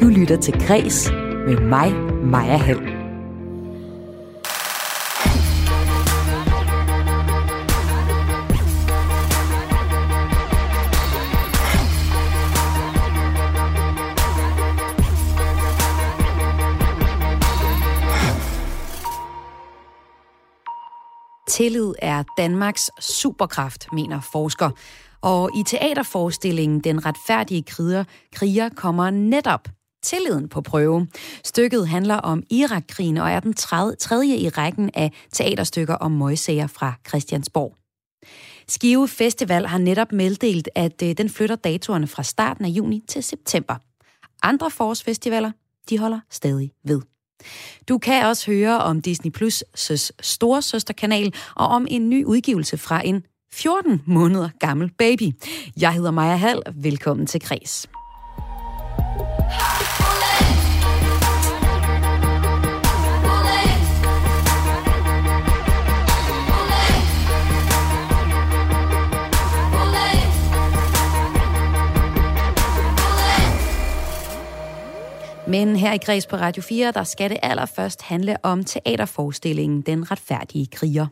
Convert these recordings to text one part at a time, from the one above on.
Du lytter til Græs med mig, Maja Hall. Tillid er Danmarks superkraft, mener forsker. Og i teaterforestillingen Den retfærdige kriger, kriger kommer netop tilliden på prøve. Stykket handler om Irakkrigen og er den tredje i rækken af teaterstykker om møgsager fra Christiansborg. Skive Festival har netop meddelt, at øh, den flytter datorerne fra starten af juni til september. Andre forårsfestivaler, de holder stadig ved. Du kan også høre om Disney Plus' storesøsterkanal og om en ny udgivelse fra en 14 måneder gammel baby. Jeg hedder Maja Hall. Velkommen til Kres. Men her i Græs på Radio 4, der skal det allerførst handle om teaterforestillingen Den retfærdige kriger.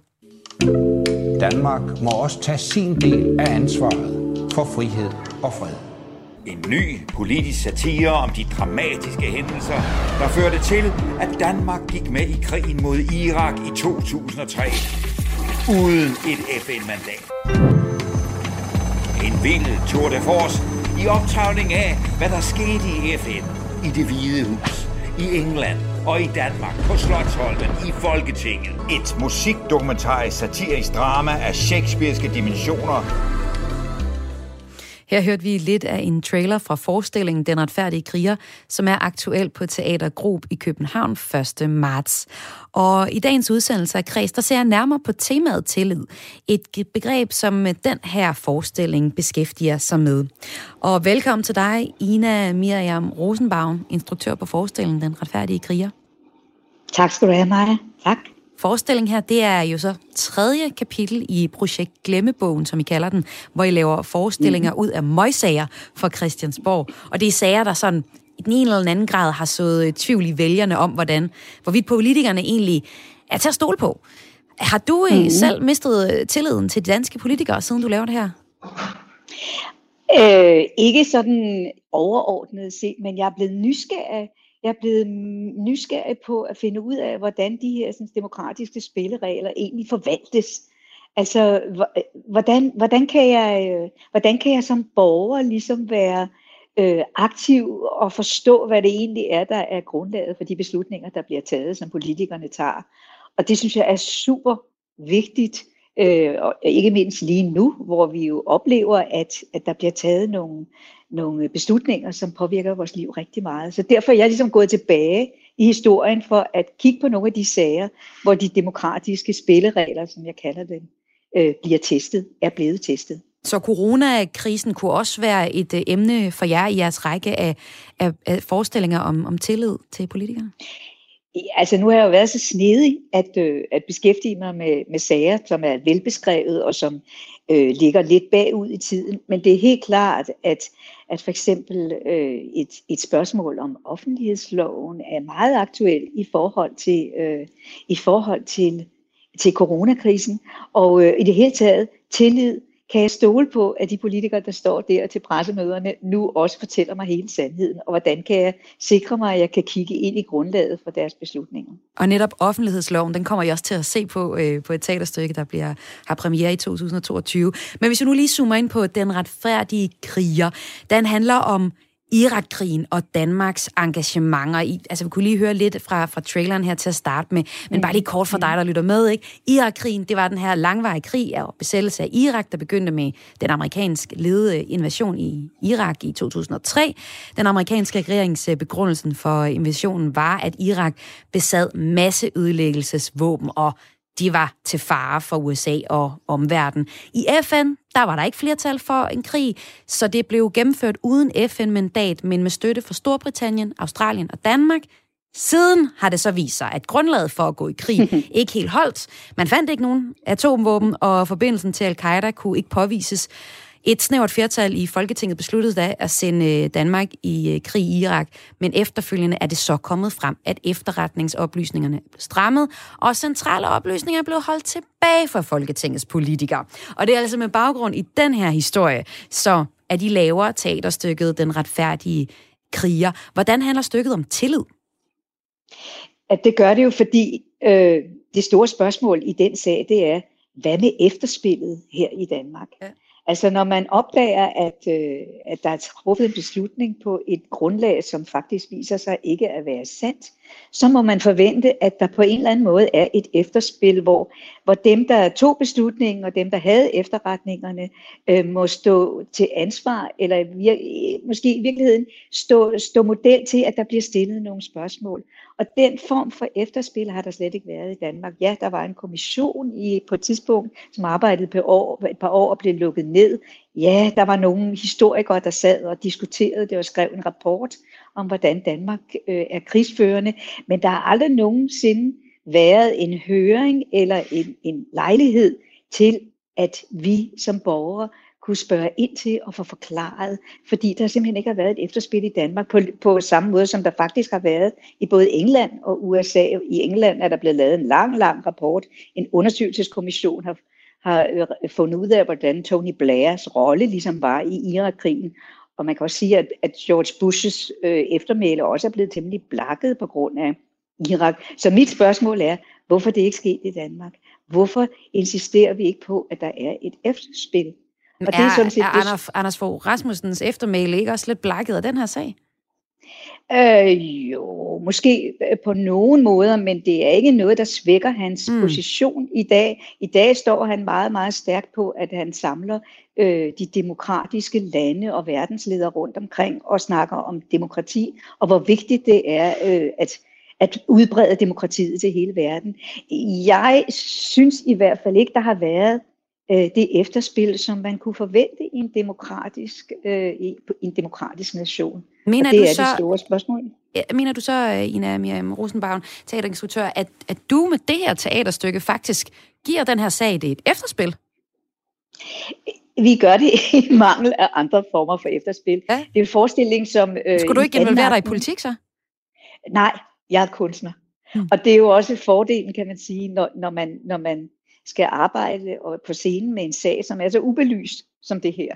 Danmark må også tage sin del af ansvaret for frihed og fred. En ny politisk satire om de dramatiske hændelser, der førte til, at Danmark gik med i krigen mod Irak i 2003, uden et FN-mandat. En vild tour de force i optagning af, hvad der skete i FN, i det hvide hus, i England og i Danmark på Slottholmen i Folketinget. Et musikdokumentarisk satirisk drama af shakespearske dimensioner. Her hørte vi lidt af en trailer fra forestillingen Den retfærdige kriger, som er aktuel på Teater Grob i København 1. marts. Og i dagens udsendelse af Kreds, der ser jeg nærmere på temaet tillid. Et begreb, som den her forestilling beskæftiger sig med. Og velkommen til dig, Ina Miriam Rosenbaum, instruktør på forestillingen Den retfærdige kriger. Tak skal du have, Maja. Tak. Forestillingen her, det er jo så tredje kapitel i projekt Glemmebogen, som I kalder den, hvor I laver forestillinger mm. ud af møgsager for Christiansborg. Og det er sager, der sådan i den ene eller anden grad har sået tvivl i vælgerne om, hvordan, hvorvidt politikerne egentlig er til at stole på. Har du mm. selv mistet tilliden til de danske politikere, siden du laver det her? Øh, ikke sådan overordnet set, men jeg er blevet nysgerrig jeg er blevet nysgerrig på at finde ud af, hvordan de her sådan, demokratiske spilleregler egentlig forvaltes. Altså, øh, hvordan, hvordan, kan jeg, øh, hvordan kan jeg som borger ligesom være øh, aktiv og forstå, hvad det egentlig er, der er grundlaget for de beslutninger, der bliver taget, som politikerne tager. Og det synes jeg er super vigtigt, øh, og ikke mindst lige nu, hvor vi jo oplever, at, at der bliver taget nogle, nogle beslutninger, som påvirker vores liv rigtig meget. Så derfor er jeg ligesom gået tilbage i historien for at kigge på nogle af de sager, hvor de demokratiske spilleregler, som jeg kalder dem, øh, bliver testet, er blevet testet. Så coronakrisen kunne også være et øh, emne for jer i jeres række af, af, af forestillinger om, om tillid til politikerne? Altså nu har jeg jo været så snedig at, øh, at beskæftige mig med, med sager, som er velbeskrevet og som øh, ligger lidt bagud i tiden. Men det er helt klart, at, at for eksempel øh, et, et spørgsmål om offentlighedsloven er meget aktuel i forhold til, øh, i forhold til, til coronakrisen. Og øh, i det hele taget tillid kan jeg stole på, at de politikere, der står der til pressemøderne, nu også fortæller mig hele sandheden? Og hvordan kan jeg sikre mig, at jeg kan kigge ind i grundlaget for deres beslutninger? Og netop offentlighedsloven, den kommer jeg også til at se på øh, på et teaterstykke, der bliver, har premiere i 2022. Men hvis vi nu lige zoomer ind på Den retfærdige kriger, den handler om Irakkrigen og Danmarks engagementer. I, altså, vi kunne lige høre lidt fra, fra traileren her til at starte med, men bare lige kort for dig, der lytter med. Ikke? Irakkrigen, det var den her langvarige krig og besættelse af Irak, der begyndte med den amerikansk ledede invasion i Irak i 2003. Den amerikanske regerings øh, begrundelsen for invasionen var, at Irak besad masseødelæggelsesvåben og de var til fare for USA og omverdenen. I FN, der var der ikke flertal for en krig, så det blev gennemført uden FN-mandat, men med støtte fra Storbritannien, Australien og Danmark. Siden har det så vist sig, at grundlaget for at gå i krig ikke helt holdt. Man fandt ikke nogen atomvåben, og forbindelsen til al-Qaida kunne ikke påvises. Et snævert flertal i Folketinget besluttede da at sende øh, Danmark i øh, krig i Irak, men efterfølgende er det så kommet frem, at efterretningsoplysningerne blev strammet, og centrale oplysninger blev holdt tilbage for Folketingets politikere. Og det er altså med baggrund i den her historie, så at de laver teaterstykket Den retfærdige kriger. Hvordan handler stykket om tillid? At det gør det jo, fordi øh, det store spørgsmål i den sag, det er, hvad med efterspillet her i Danmark? Ja. Altså når man opdager, at, øh, at der er truffet en beslutning på et grundlag, som faktisk viser sig ikke at være sandt, så må man forvente, at der på en eller anden måde er et efterspil, hvor, hvor dem, der tog beslutningen, og dem, der havde efterretningerne, øh, må stå til ansvar, eller vir, måske i virkeligheden stå, stå model til, at der bliver stillet nogle spørgsmål. Og den form for efterspil har der slet ikke været i Danmark. Ja, der var en kommission i, på et tidspunkt, som arbejdede på år, et par år og blev lukket ned. Ja, der var nogle historikere, der sad og diskuterede det og skrev en rapport om, hvordan Danmark øh, er krigsførende. Men der har aldrig nogensinde været en høring eller en, en lejlighed til, at vi som borgere kunne spørge ind til og få forklaret, fordi der simpelthen ikke har været et efterspil i Danmark på, på samme måde, som der faktisk har været i både England og USA. I England er der blevet lavet en lang, lang rapport. En undersøgelseskommission har, har øh, fundet ud af, hvordan Tony Blairs rolle ligesom var i Irakkrigen. Og man kan også sige, at, at George Bushes øh, eftermæle også er blevet temmelig blakket på grund af Irak. Så mit spørgsmål er, hvorfor det ikke sket i Danmark? Hvorfor insisterer vi ikke på, at der er et efterspil og er, det er, sådan set, er Anders, Anders Fogh Rasmussens eftermæle ikke også lidt blakket af den her sag? Øh, jo, måske øh, på nogen måder, men det er ikke noget, der svækker hans mm. position i dag. I dag står han meget, meget stærkt på, at han samler øh, de demokratiske lande og verdensledere rundt omkring og snakker om demokrati, og hvor vigtigt det er øh, at, at udbrede demokratiet til hele verden. Jeg synes i hvert fald ikke, der har været øh, det efterspil, som man kunne forvente i en demokratisk, øh, i en demokratisk nation. Mener og det du er så, det store spørgsmål. Mener du så, øh, Ina Miriam Rosenbaum, teaterinstruktør, at, at du med det her teaterstykke faktisk giver den her sag det et efterspil? Vi gør det i mangel af andre former for efterspil. Ja. Det er en forestilling, som... Øh, Skulle du ikke involvere dig i politik så? Nej, jeg er kunstner. Hmm. Og det er jo også fordelen, kan man sige, når, når, man, når man skal arbejde på scenen med en sag, som er så ubelyst som det her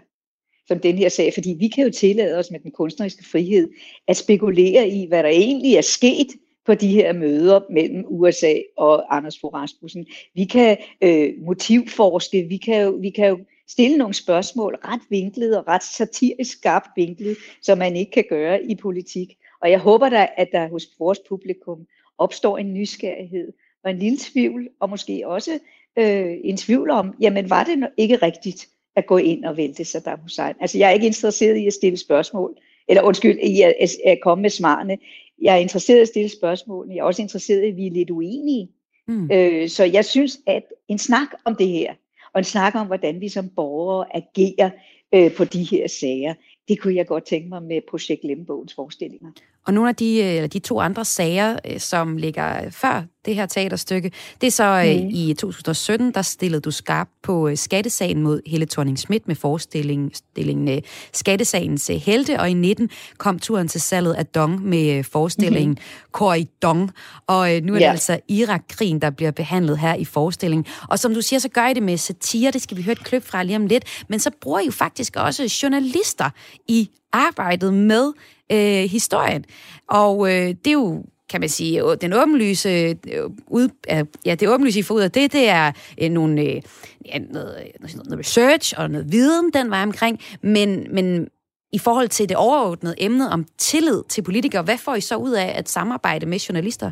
som den her sag, fordi vi kan jo tillade os med den kunstneriske frihed at spekulere i, hvad der egentlig er sket på de her møder mellem USA og Anders Fogh Rasmussen. Vi kan øh, motivforske, vi kan, jo, vi kan jo stille nogle spørgsmål ret vinklet og ret satirisk skarpt vinklet, som man ikke kan gøre i politik. Og jeg håber da, at der hos vores publikum opstår en nysgerrighed og en lille tvivl, og måske også øh, en tvivl om, jamen var det ikke rigtigt at gå ind og vælte Saddam Hussein? Altså jeg er ikke interesseret i at stille spørgsmål, eller undskyld, i at, at, komme med svarene. Jeg er interesseret i at stille spørgsmål, jeg er også interesseret i, at vi er lidt uenige. Mm. Øh, så jeg synes, at en snak om det her, og en snak om, hvordan vi som borgere agerer øh, på de her sager, det kunne jeg godt tænke mig med Projekt Lemmebogens forestillinger. Og nogle af de, eller de to andre sager, øh, som ligger før det her teaterstykke, det er så mm. i 2017, der stillede du skarp på øh, skattesagen mod Helle thorning Schmidt med forestillingen Skattesagens Helte, og i 19 kom turen til salget af Dong med forestillingen mm-hmm. Korridong. Og nu er det yeah. altså Irak-krigen, der bliver behandlet her i forestillingen. Og som du siger, så gør I det med satire, det skal vi høre et klip fra lige om lidt, men så bruger I jo faktisk også journalister i arbejdet med øh, historien. Og øh, det er jo kan man sige, øh, den åbenlyse, øh, ud, øh, ja, det åbenlyse, I får ud af det, det er øh, nogle, øh, ja, noget, øh, noget research og noget viden den vej omkring, men, men i forhold til det overordnede emne om tillid til politikere, hvad får I så ud af at samarbejde med journalister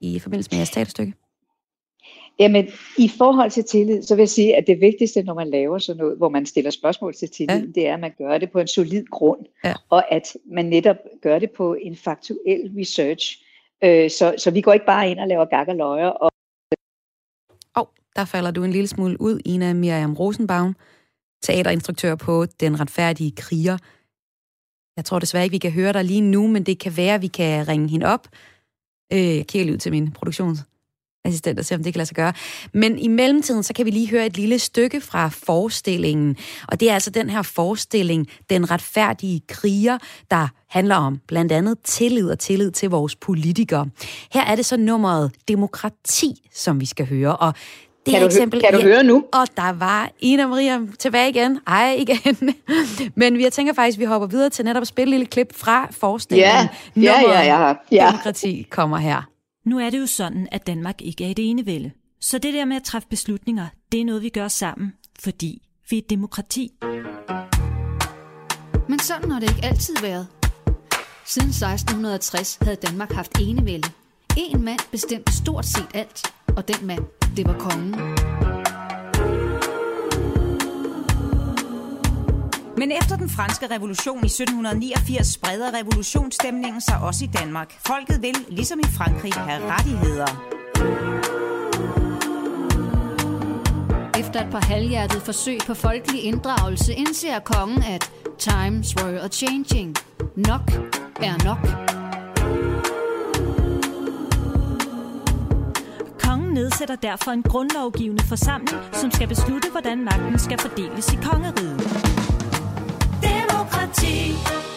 i forbindelse med jeres teaterstykke? Jamen, i forhold til tillid, så vil jeg sige, at det vigtigste, når man laver sådan noget, hvor man stiller spørgsmål til tillid, ja. det er, at man gør det på en solid grund, ja. og at man netop gør det på en faktuel research. Øh, så, så vi går ikke bare ind og laver gag og løjer. Og... oh, der falder du en lille smule ud, Ina Miriam Rosenbaum, teaterinstruktør på Den Retfærdige Kriger. Jeg tror desværre ikke, vi kan høre dig lige nu, men det kan være, at vi kan ringe hende op. Øh, jeg kigger lige ud til min produktions assistent og se, om det kan lade sig gøre. Men i mellemtiden, så kan vi lige høre et lille stykke fra forestillingen. Og det er altså den her forestilling, Den retfærdige kriger, der handler om blandt andet tillid og tillid til vores politikere. Her er det så nummeret demokrati, som vi skal høre. Og det kan, du, eksempel, kan du høre nu? Og der var Ina Maria tilbage igen. Ej, igen. Men jeg tænker faktisk, at vi hopper videre til netop at spille et lille klip fra forestillingen. Ja, ja, ja, ja, ja. Demokrati kommer her. Nu er det jo sådan, at Danmark ikke er et enevælde. Så det der med at træffe beslutninger, det er noget, vi gør sammen, fordi vi er et demokrati. Men sådan har det ikke altid været. Siden 1660 havde Danmark haft enevælde. En mand bestemte stort set alt, og den mand, det var kongen. Men efter den franske revolution i 1789 spreder revolutionsstemningen sig også i Danmark. Folket vil, ligesom i Frankrig, have rettigheder. Efter et par halvhjertede forsøg på folkelig inddragelse indser kongen, at times were a changing. Nok er nok. Kongen nedsætter derfor en grundlovgivende forsamling, som skal beslutte, hvordan magten skal fordeles i kongeriget. Demokrati. Demokrati.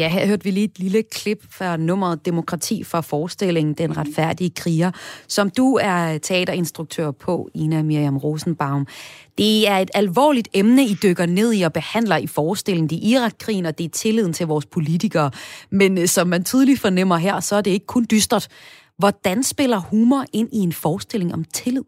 Ja, her hørte vi lige et lille klip fra nummeret Demokrati fra forestillingen Den retfærdige kriger, som du er teaterinstruktør på, Ina Miriam Rosenbaum. Det er et alvorligt emne, I dykker ned i og behandler i forestillingen. Det er Irakkrigen, og det er tilliden til vores politikere. Men øh, som man tydeligt fornemmer her, så er det ikke kun dystert. Hvordan spiller humor ind i en forestilling om tillid?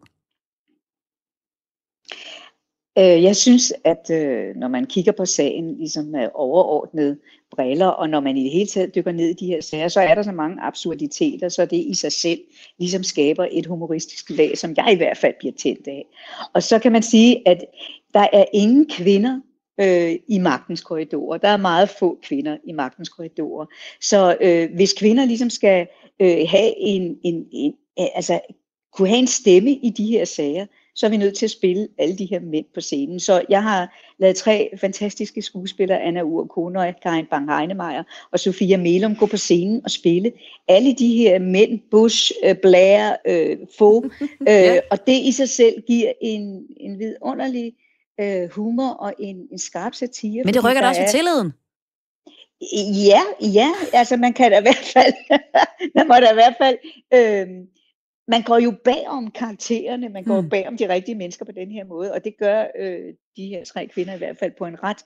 Øh, jeg synes, at øh, når man kigger på sagen ligesom overordnet, briller, og når man i det hele taget dykker ned i de her sager, så er der så mange absurditeter, så det i sig selv ligesom skaber et humoristisk lag, som jeg i hvert fald bliver tændt af. Og så kan man sige, at der er ingen kvinder øh, i magtens korridorer. Der er meget få kvinder i magtens korridorer. Så øh, hvis kvinder ligesom skal øh, have en, en, en, altså kunne have en stemme i de her sager, så er vi nødt til at spille alle de her mænd på scenen. Så jeg har lavet tre fantastiske skuespillere, Anna Ur Konoy, Karin Bang Heinemeier og Sofia Melum, gå på scenen og spille alle de her mænd, Bush, øh, Blair, øh, Fogh, øh, og det i sig selv giver en, en vidunderlig øh, humor og en, en skarp satire. Men det rykker da også ved tilliden. Ja, ja, altså man kan da i hvert fald, man må da i hvert fald, øh, man går jo bag om karaktererne, man går Mm. bag om de rigtige mennesker på den her måde, og det gør øh, de her tre kvinder i hvert fald på en ret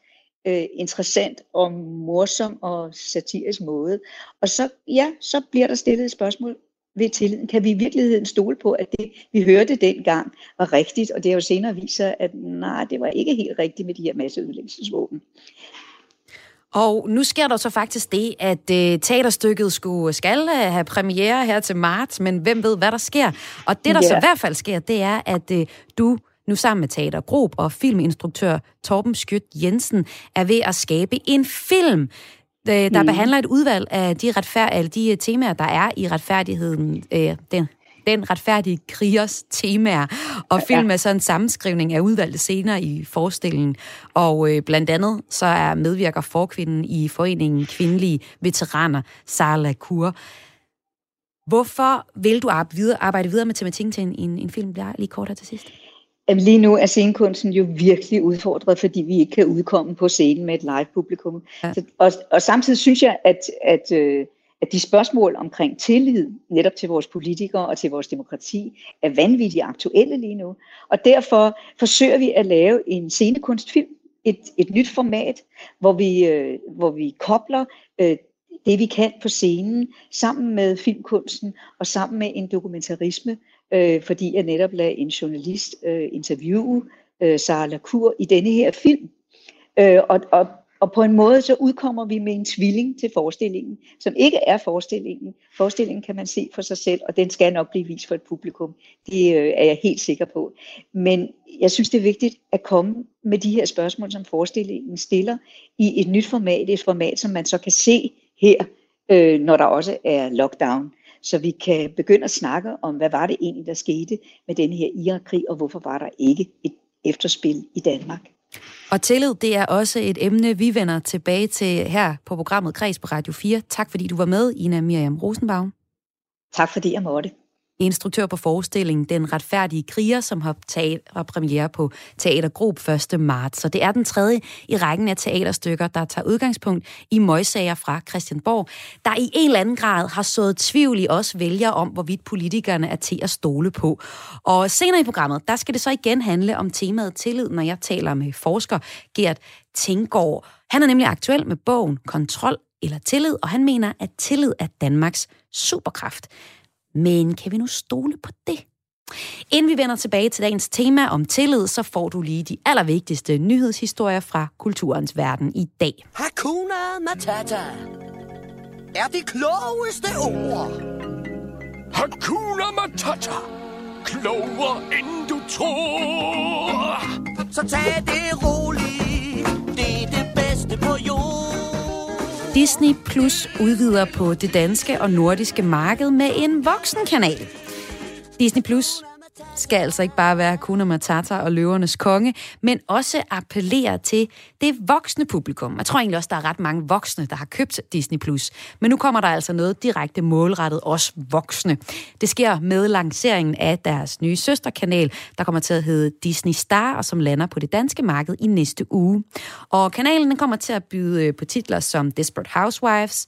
øh, interessant og morsom og satirisk måde. Og så, ja, så bliver der stillet et spørgsmål ved tilliden. Kan vi i virkeligheden stole på, at det, vi hørte dengang, var rigtigt? Og det har jo senere vist sig, at nej, det var ikke helt rigtigt med de her masseødelæggelsesvåben. Og nu sker der så faktisk det, at øh, teaterstykket skulle, skal øh, have premiere her til marts, men hvem ved, hvad der sker. Og det, der Ja. så i hvert fald sker, det er, at øh, du nu sammen med teatergruppe og filminstruktør Torben Skjødt Jensen er ved at skabe en film, øh, der mm. behandler et udvalg af de, retfærd- eller de øh, temaer, der er i retfærdigheden, øh, den, den retfærdige krigers temaer. Og film er så en sammenskrivning af udvalgte scener i forestillingen. Og øh, blandt andet så er medvirker forkvinden i foreningen Kvindelige Veteraner, Sara Lacour. Hvorfor vil du arbejde videre, arbejde videre med tematikken til en, en, en film? Bliver lige kort her til sidst. Jamen, Lige nu er scenekunsten jo virkelig udfordret, fordi vi ikke kan udkomme på scenen med et live publikum. Ja. Ja. Så, og, og samtidig synes jeg, at, at, øh, at de spørgsmål omkring tillid, netop til vores politikere og til vores demokrati, er vanvittigt aktuelle lige nu. Og derfor forsøger vi at lave en scenekunstfilm, et, et nyt format, hvor vi, øh, hvor vi kobler øh, det, vi kan på scenen, sammen med filmkunsten og sammen med en dokumentarisme, øh, fordi jeg netop lagde en journalist øh, interviewe øh, Sara Lacour i denne her film. Øh, og, og, og på en måde så udkommer vi med en tvilling til forestillingen, som ikke er forestillingen. Forestillingen kan man se for sig selv, og den skal nok blive vist for et publikum. Det øh, er jeg helt sikker på. Men jeg synes, det er vigtigt at komme med de her spørgsmål, som forestillingen stiller, i et nyt format, et format, som man så kan se her, øh, når der også er lockdown. Så vi kan begynde at snakke om, hvad var det egentlig, der skete med den her Irak-krig, og hvorfor var der ikke et, efterspil i Danmark. Og tillid, det er også et emne, vi vender tilbage til her på programmet Kreds på Radio 4. Tak fordi du var med, Ina Miriam Rosenbaum. Tak fordi jeg måtte instruktør på forestillingen Den retfærdige kriger, som har, taget, har premiere på Teater Grob 1. marts. Så det er den tredje i rækken af teaterstykker, der tager udgangspunkt i møgsager fra Christianborg, der i en eller anden grad har sået tvivl i os vælgere om, hvorvidt politikerne er til at stole på. Og senere i programmet, der skal det så igen handle om temaet tillid, når jeg taler med forsker Gert Tinggaard. Han er nemlig aktuel med bogen Kontrol eller tillid, og han mener, at tillid er Danmarks superkraft. Men kan vi nu stole på det? Inden vi vender tilbage til dagens tema om tillid, så får du lige de allervigtigste nyhedshistorier fra kulturens verden i dag. Hakuna Matata er det klogeste ord. Hakuna Matata. Klogere end du tror. Så tag det roligt. Disney Plus udvider på det danske og nordiske marked med en voksenkanal. Disney Plus skal altså ikke bare være Kuna Matata og løvernes konge, men også appellere til det voksne publikum. Jeg tror egentlig også, der er ret mange voksne, der har købt Disney+. Plus. Men nu kommer der altså noget direkte målrettet os voksne. Det sker med lanceringen af deres nye søsterkanal, der kommer til at hedde Disney Star, og som lander på det danske marked i næste uge. Og kanalen kommer til at byde på titler som Desperate Housewives,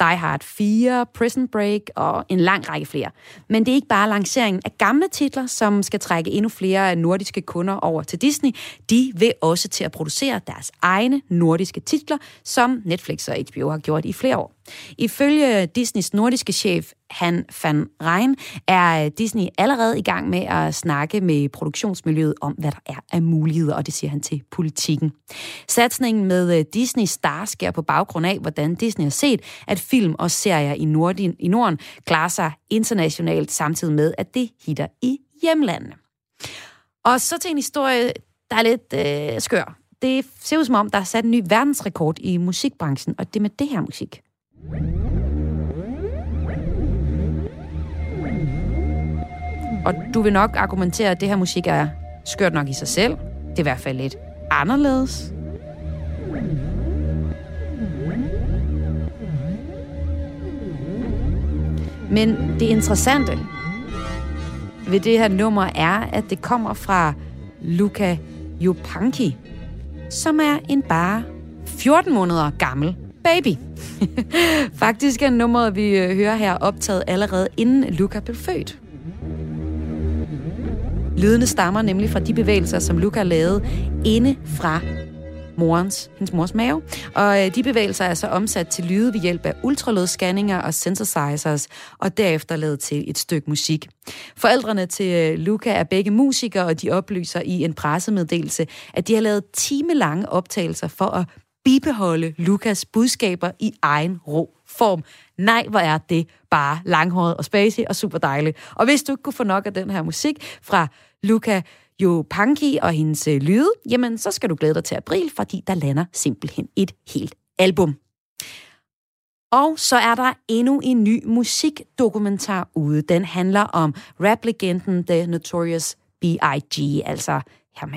die Hard 4, Prison Break og en lang række flere. Men det er ikke bare lanceringen af gamle titler, som skal trække endnu flere nordiske kunder over til Disney. De vil også til at producere deres egne nordiske titler, som Netflix og HBO har gjort i flere år. Ifølge Disneys nordiske chef Han van Rijn er øh, Disney allerede i gang med at snakke med produktionsmiljøet om, hvad der er af muligheder, og det siger han til politikken. Satsningen med øh, Disney Star sker på baggrund af, hvordan Disney har set, at film og serier i Norden, i Norden klarer sig internationalt, samtidig med, at det hitter i hjemlandene. Og så til en historie, der er lidt øh, skør. Det ser ud som om, der er sat en ny verdensrekord i musikbranchen, og det med det her musik. Og du vil nok argumentere, at det her musik er skørt nok i sig selv. Det er i hvert fald lidt anderledes. Men det interessante ved det her nummer er, at det kommer fra Luca Jopanki, som er en bare 14 måneder gammel baby. Faktisk er nummeret, vi øh, hører her, optaget allerede inden Luca blev født. Lydene stammer nemlig fra de bevægelser, som Luca lavede inde fra morens, hendes mors mave. Og øh, de bevægelser er så omsat til lyde ved hjælp af ultralydsscanninger og synthesizers, og derefter lavet til et stykke musik. Forældrene til øh, Luca er begge musikere, og de oplyser i en pressemeddelelse, at de har lavet timelange optagelser for at bibeholde Lukas budskaber i egen ro form. Nej, hvor er det bare langhåret og spacey og super dejligt. Og hvis du ikke kunne få nok af den her musik fra Luca Jo Panki og hendes øh, lyde, jamen så skal du glæde dig til april, fordi der lander simpelthen et helt album. Og så er der endnu en ny musikdokumentar ude. Den handler om rap-legenden The Notorious B.I.G., altså ham.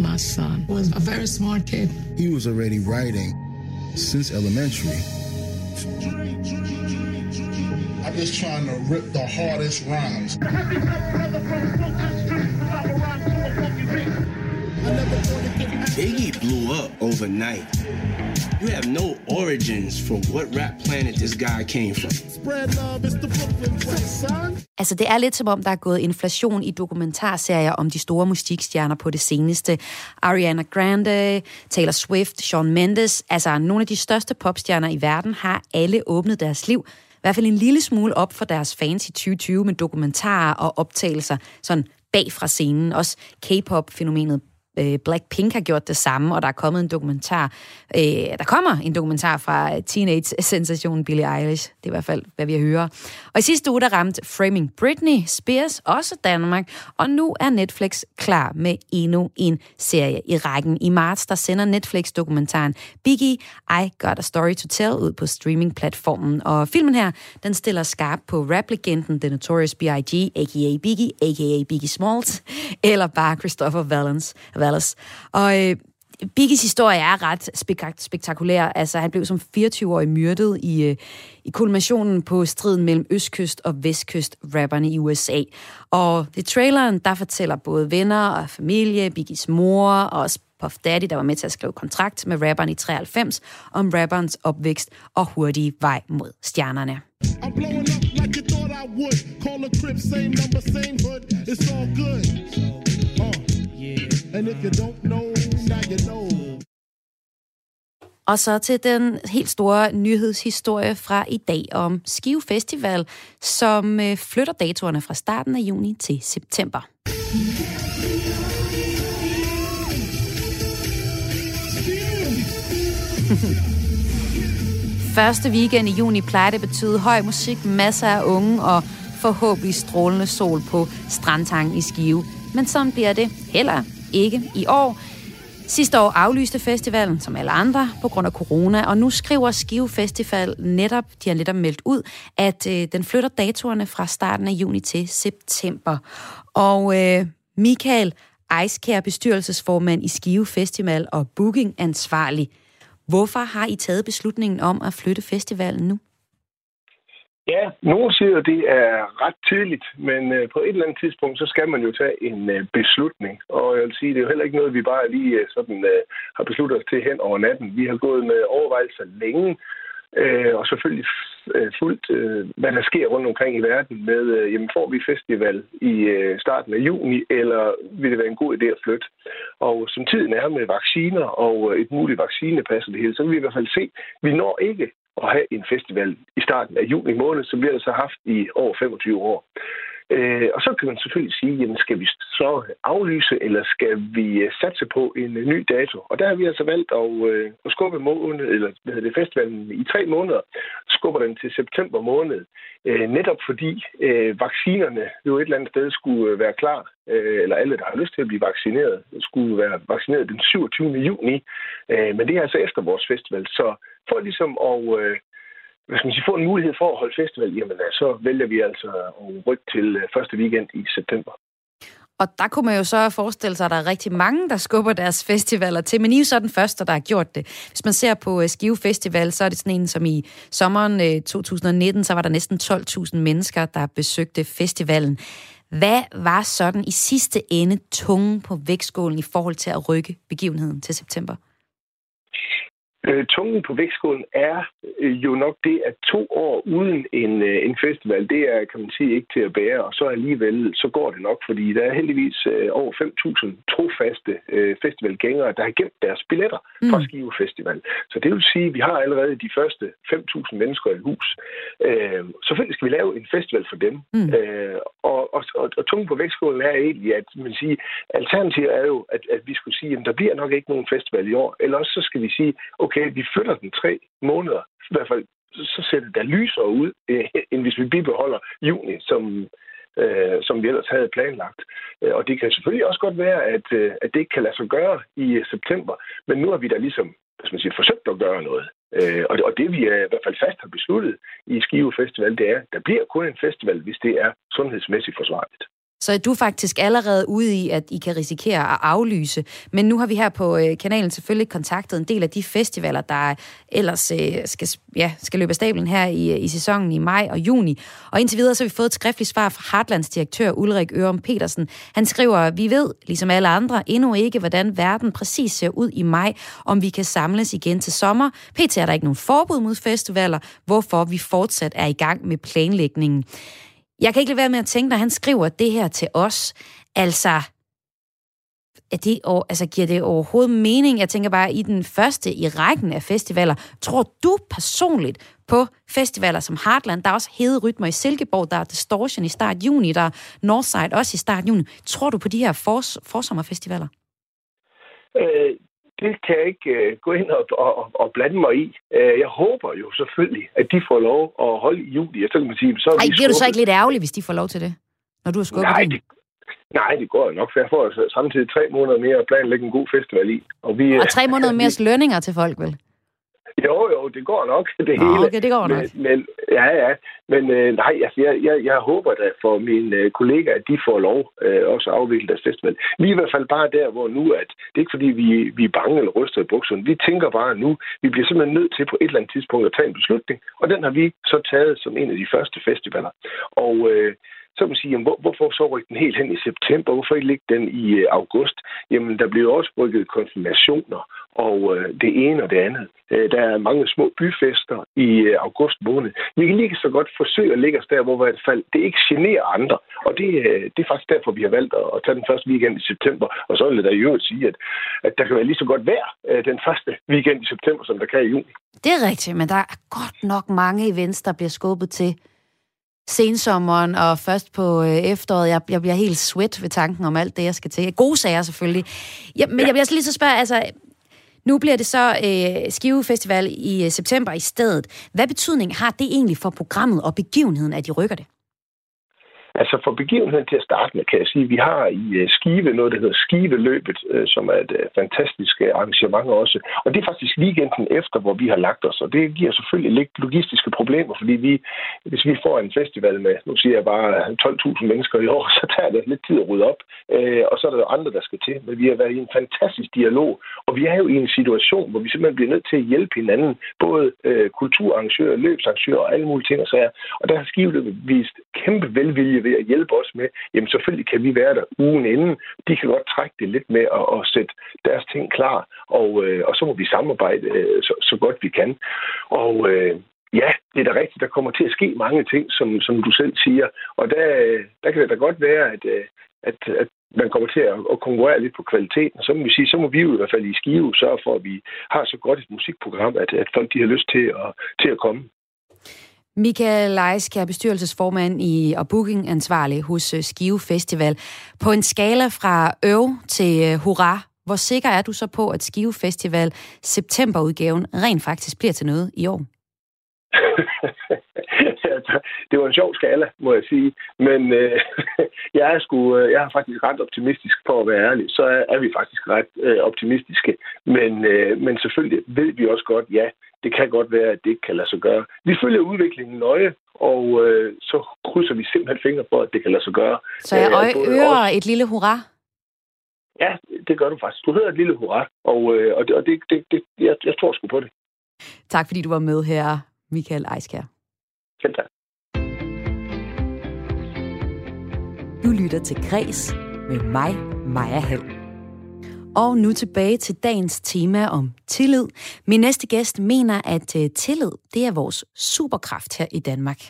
My son was a very smart kid. He was already writing since elementary. I'm just trying to rip the hardest rhymes. Biggie blew up overnight. You have no origins for what rap planet this guy came from. Spread love is the Brooklyn way, son. Altså, det er lidt som om, der er gået inflation i dokumentarserier om de store musikstjerner på det seneste. Ariana Grande, Taylor Swift, Shawn Mendes, altså nogle af de største popstjerner i verden, har alle åbnet deres liv i hvert fald en lille smule op for deres fans i 2020 med dokumentarer og optagelser sådan bag fra scenen. Også K-pop-fænomenet øh, Blackpink har gjort det samme, og der er kommet en dokumentar. Øh, der kommer en dokumentar fra øh, teenage-sensationen Billie Eilish. Det er i hvert fald, hvad vi hører. Og i sidste uge, der ramte Framing Britney Spears også Danmark, og nu er Netflix klar med endnu en serie i rækken. I marts, der sender Netflix dokumentaren Biggie, I Got a Story to Tell ud på streamingplatformen. Og filmen her, den stiller skarp på rap-legenden The Notorious B.I.G., a.k.a. Biggie, a.k.a. Biggie Smalls, eller bare Christopher Valens. Valens. Og øh, Biggies historie er ret spek- spektakulær. Altså, han blev som 24-årig myrdet i, øh, i kulminationen på striden mellem østkyst- og vestkyst-rapperne i USA. Og i traileren, der fortæller både venner og familie, Biggies mor og også Puff Daddy, der var med til at skrive kontrakt med rapperen i 93, om rapperens opvækst og hurtige vej mod stjernerne. I'm blowing up like you thought I would. Call a crib, same number, same hood. It's all good. Uh, yeah. And if you don't know, now you know. Og så til den helt store nyhedshistorie fra i dag om Skive Festival, som øh, flytter datorerne fra starten af juni til september. Første weekend i juni plejer det at betyde høj musik, masser af unge og forhåbentlig strålende sol på Strandtangen i Skive. Men sådan bliver det heller ikke i år. Sidste år aflyste festivalen, som alle andre, på grund af corona, og nu skriver Skive Festival netop, de har netop meldt ud, at øh, den flytter datorerne fra starten af juni til september. Og øh, Michael Eiskær, bestyrelsesformand i Skive Festival og bookingansvarlig, Hvorfor har I taget beslutningen om at flytte festivalen nu? Ja, nogen siger, at det er ret tidligt, men øh, på et eller andet tidspunkt, så skal man jo tage en øh, beslutning. Og jeg vil sige, det er jo heller ikke noget, vi bare lige øh, sådan øh, har besluttet os til hen over natten. Vi har gået med overvejelser længe, øh, og selvfølgelig øh, fuldt, øh, hvad der sker rundt omkring i verden med, øh, jamen får vi festival i øh, starten af juni, eller vil det være en god idé at flytte? Og som tiden er med vacciner og et muligt vaccinepas og det hele, så vil vi i hvert fald se, at vi når ikke at have en festival i starten af juni måned, som vi har så haft i over 25 år. Øh, og så kan man selvfølgelig sige, jamen skal vi så aflyse, eller skal vi øh, satse på en øh, ny dato? Og der har vi altså valgt at, øh, at skubbe måned, eller hvad hedder det, festivalen i tre måneder, skubber den til september måned. Øh, netop fordi øh, vaccinerne jo et eller andet sted skulle øh, være klar, øh, eller alle, der har lyst til at blive vaccineret, skulle være vaccineret den 27. juni. Øh, men det er altså efter vores festival. Så for ligesom at øh, hvad skal man sige, få en mulighed for at holde festival, jamen øh, så vælger vi altså at rykke til øh, første weekend i september. Og der kunne man jo så forestille sig, at der er rigtig mange, der skubber deres festivaler til. Men I er jo så den første, der har gjort det. Hvis man ser på øh, Skive Festival, så er det sådan en, som i sommeren øh, 2019, så var der næsten 12.000 mennesker, der besøgte festivalen. Hvad var sådan i sidste ende tunge på vægtskålen i forhold til at rykke begivenheden til september? Øh, tungen på vægtskålen er øh, jo nok det, at to år uden en, øh, en festival, det er, kan man sige, ikke til at bære, og så alligevel, så går det nok, fordi der er heldigvis øh, over 5.000 trofaste øh, festivalgængere, der har gemt deres billetter mm. fra Skive Festival. Så det vil sige, at vi har allerede de første 5.000 mennesker i hus. Øh, selvfølgelig skal vi lave en festival for dem, mm. øh, og, og, og, og tungen på vægtskålen er egentlig, at man siger, alternativet er jo, at, at vi skulle sige, at der bliver nok ikke nogen festival i år, eller også så skal vi sige, okay, vi flytter den tre måneder, i hvert fald så ser det da lysere ud, end hvis vi bibeholder juni, som, øh, som vi ellers havde planlagt. Øh, og det kan selvfølgelig også godt være, at, øh, at det ikke kan lade sig gøre i øh, september, men nu har vi da ligesom hvis man siger, forsøgt at gøre noget. Øh, og, det, og det vi er, i hvert fald fast har besluttet i Skive Festival, det er, at der bliver kun en festival, hvis det er sundhedsmæssigt forsvarligt. Så er du faktisk allerede ude i, at I kan risikere at aflyse. Men nu har vi her på øh, kanalen selvfølgelig kontaktet en del af de festivaler, der ellers øh, skal, ja, skal løbe af stablen her i, øh, i sæsonen i maj og juni. Og indtil videre så har vi fået et skriftligt svar fra Hartlands direktør Ulrik Ørum Petersen. Han skriver, vi ved, ligesom alle andre, endnu ikke, hvordan verden præcis ser ud i maj, om vi kan samles igen til sommer. PT er der ikke nogen forbud mod festivaler, hvorfor vi fortsat er i gang med planlægningen. Jeg kan ikke lade være med at tænke, når han skriver det her til os, altså, er det, altså giver det overhovedet mening? Jeg tænker bare, i den første i rækken af festivaler, tror du personligt på festivaler som Heartland, der er også hede rytmer i Silkeborg, der er Distortion i start juni, der er Northside også i start juni. Tror du på de her fors- forsommerfestivaler? Øh, det kan jeg ikke øh, gå ind og, og, og blande mig i. Øh, jeg håber jo selvfølgelig, at de får lov at holde i juli. Så kan man sige, så Ej, bliver du så ikke lidt ærgerlig, hvis de får lov til det? Når du har skubbet Nej, det, nej, det går nok, for jeg får altså samtidig tre måneder mere at planlægge en god festival i. Og, vi, Og tre måneder mere lønninger til folk, vel? Jo, jo, det går nok, det Nå, hele. okay, det går nok. Men, men ja, ja. Men øh, nej, altså, jeg, jeg, jeg håber da for mine øh, kollegaer, at de får lov øh, også at afvikle deres festival. Vi er i hvert fald bare der, hvor nu, at det er ikke fordi, vi, vi er bange eller ryster i bukserne. Vi tænker bare nu, vi bliver simpelthen nødt til på et eller andet tidspunkt at tage en beslutning. Og den har vi så taget som en af de første festivaler. Og øh, så kan man sige, jamen, hvor, hvorfor så rykke den helt hen i september? Hvorfor ikke lægge den i øh, august? Jamen, der bliver også rykket konfirmationer og øh, det ene og det andet. Øh, der er mange små byfester i øh, august måned. Vi kan lige så godt forsøge at lægge os der, hvor i hvert fald det ikke generer andre. Og det, øh, det er faktisk derfor, vi har valgt at, at tage den første weekend i september. Og så vil jeg da i øvrigt sige, at, at der kan være lige så godt vejr øh, den første weekend i september, som der kan i juni. Det er rigtigt, men der er godt nok mange events, der bliver skubbet til sensommeren og først på øh, efteråret. Jeg, jeg bliver helt sweat ved tanken om alt det, jeg skal til. Gode sager selvfølgelig. Ja, men ja. jeg vil også lige så spørge, altså, nu bliver det så øh, Skive Festival i øh, september i stedet. Hvad betydning har det egentlig for programmet og begivenheden, at de rykker det? Altså for begivenheden til at starte med, kan jeg sige, at vi har i øh, Skive noget, der hedder Skiveløbet, øh, som er et øh, fantastisk arrangement også. Og det er faktisk weekenden efter, hvor vi har lagt os. Og det giver selvfølgelig lidt logistiske problemer, fordi vi, hvis vi får en festival med, nu siger jeg bare 12.000 mennesker i år, så tager det lidt tid at rydde op. Og så er der jo andre, der skal til. Men vi har været i en fantastisk dialog, og vi er jo i en situation, hvor vi simpelthen bliver nødt til at hjælpe hinanden, både kulturarrangører, løbsarrangører og alle mulige ting og sager. Og der har Skiveløbet vist kæmpe velvilje ved at hjælpe os med, jamen selvfølgelig kan vi være der ugen inden. De kan godt trække det lidt med at, at sætte deres ting klar, og, øh, og så må vi samarbejde øh, så, så godt vi kan. Og øh, ja, det er da rigtigt, der kommer til at ske mange ting, som, som du selv siger, og der, øh, der kan det da godt være, at, øh, at, at man kommer til at, at konkurrere lidt på kvaliteten. Så må vi sige, så må vi jo i hvert fald i Skive sørge for, at vi har så godt et musikprogram, at, at folk de har lyst til at, til at komme. Michael Leisk er bestyrelsesformand i og bookingansvarlig hos øh, Skive Festival. På en skala fra øv til øh, hurra, hvor sikker er du så på, at Skive Festival septemberudgaven rent faktisk bliver til noget i år? det var en sjov skala, må jeg sige. Men øh, jeg, er sgu, øh, jeg er faktisk ret optimistisk, for at være ærlig. Så er, er vi faktisk ret øh, optimistiske. Men, øh, men selvfølgelig ved vi også godt, ja, det kan godt være, at det ikke kan lade sig gøre. Vi følger udviklingen nøje, og øh, så krydser vi simpelthen fingre for, at det kan lade sig gøre. Så jeg øh, øger et lille hurra? Ja, det gør du faktisk. Du hedder et lille hurra, og, øh, og, det, og det, det, det, jeg, jeg tror sgu på det. Tak fordi du var med her, Michael Eiskær. Selv tak. Du lytter til Græs med mig, Maja Hall. Og nu tilbage til dagens tema om tillid. Min næste gæst mener, at øh, tillid det er vores superkraft her i Danmark.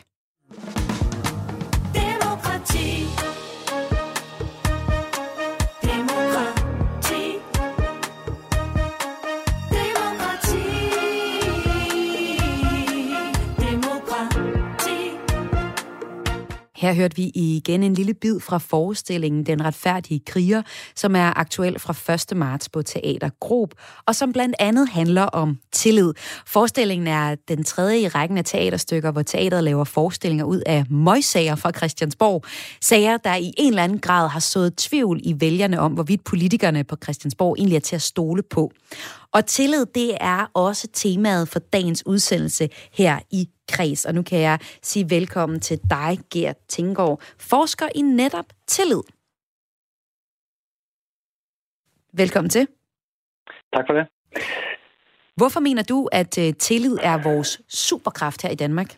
Her hørte vi igen en lille bid fra forestillingen Den retfærdige kriger, som er aktuel fra 1. marts på Teater Grob, og som blandt andet handler om tillid. Forestillingen er den tredje i rækken af teaterstykker, hvor teateret laver forestillinger ud af møgsager fra Christiansborg. Sager, der i en eller anden grad har sået tvivl i vælgerne om, hvorvidt politikerne på Christiansborg egentlig er til at stole på. Og tillid, det er også temaet for dagens udsendelse her i Kreds. Og nu kan jeg sige velkommen til dig, Gert Tinggaard, forsker i netop tillid. Velkommen til. Tak for det. Hvorfor mener du, at uh, tillid er vores superkraft her i Danmark?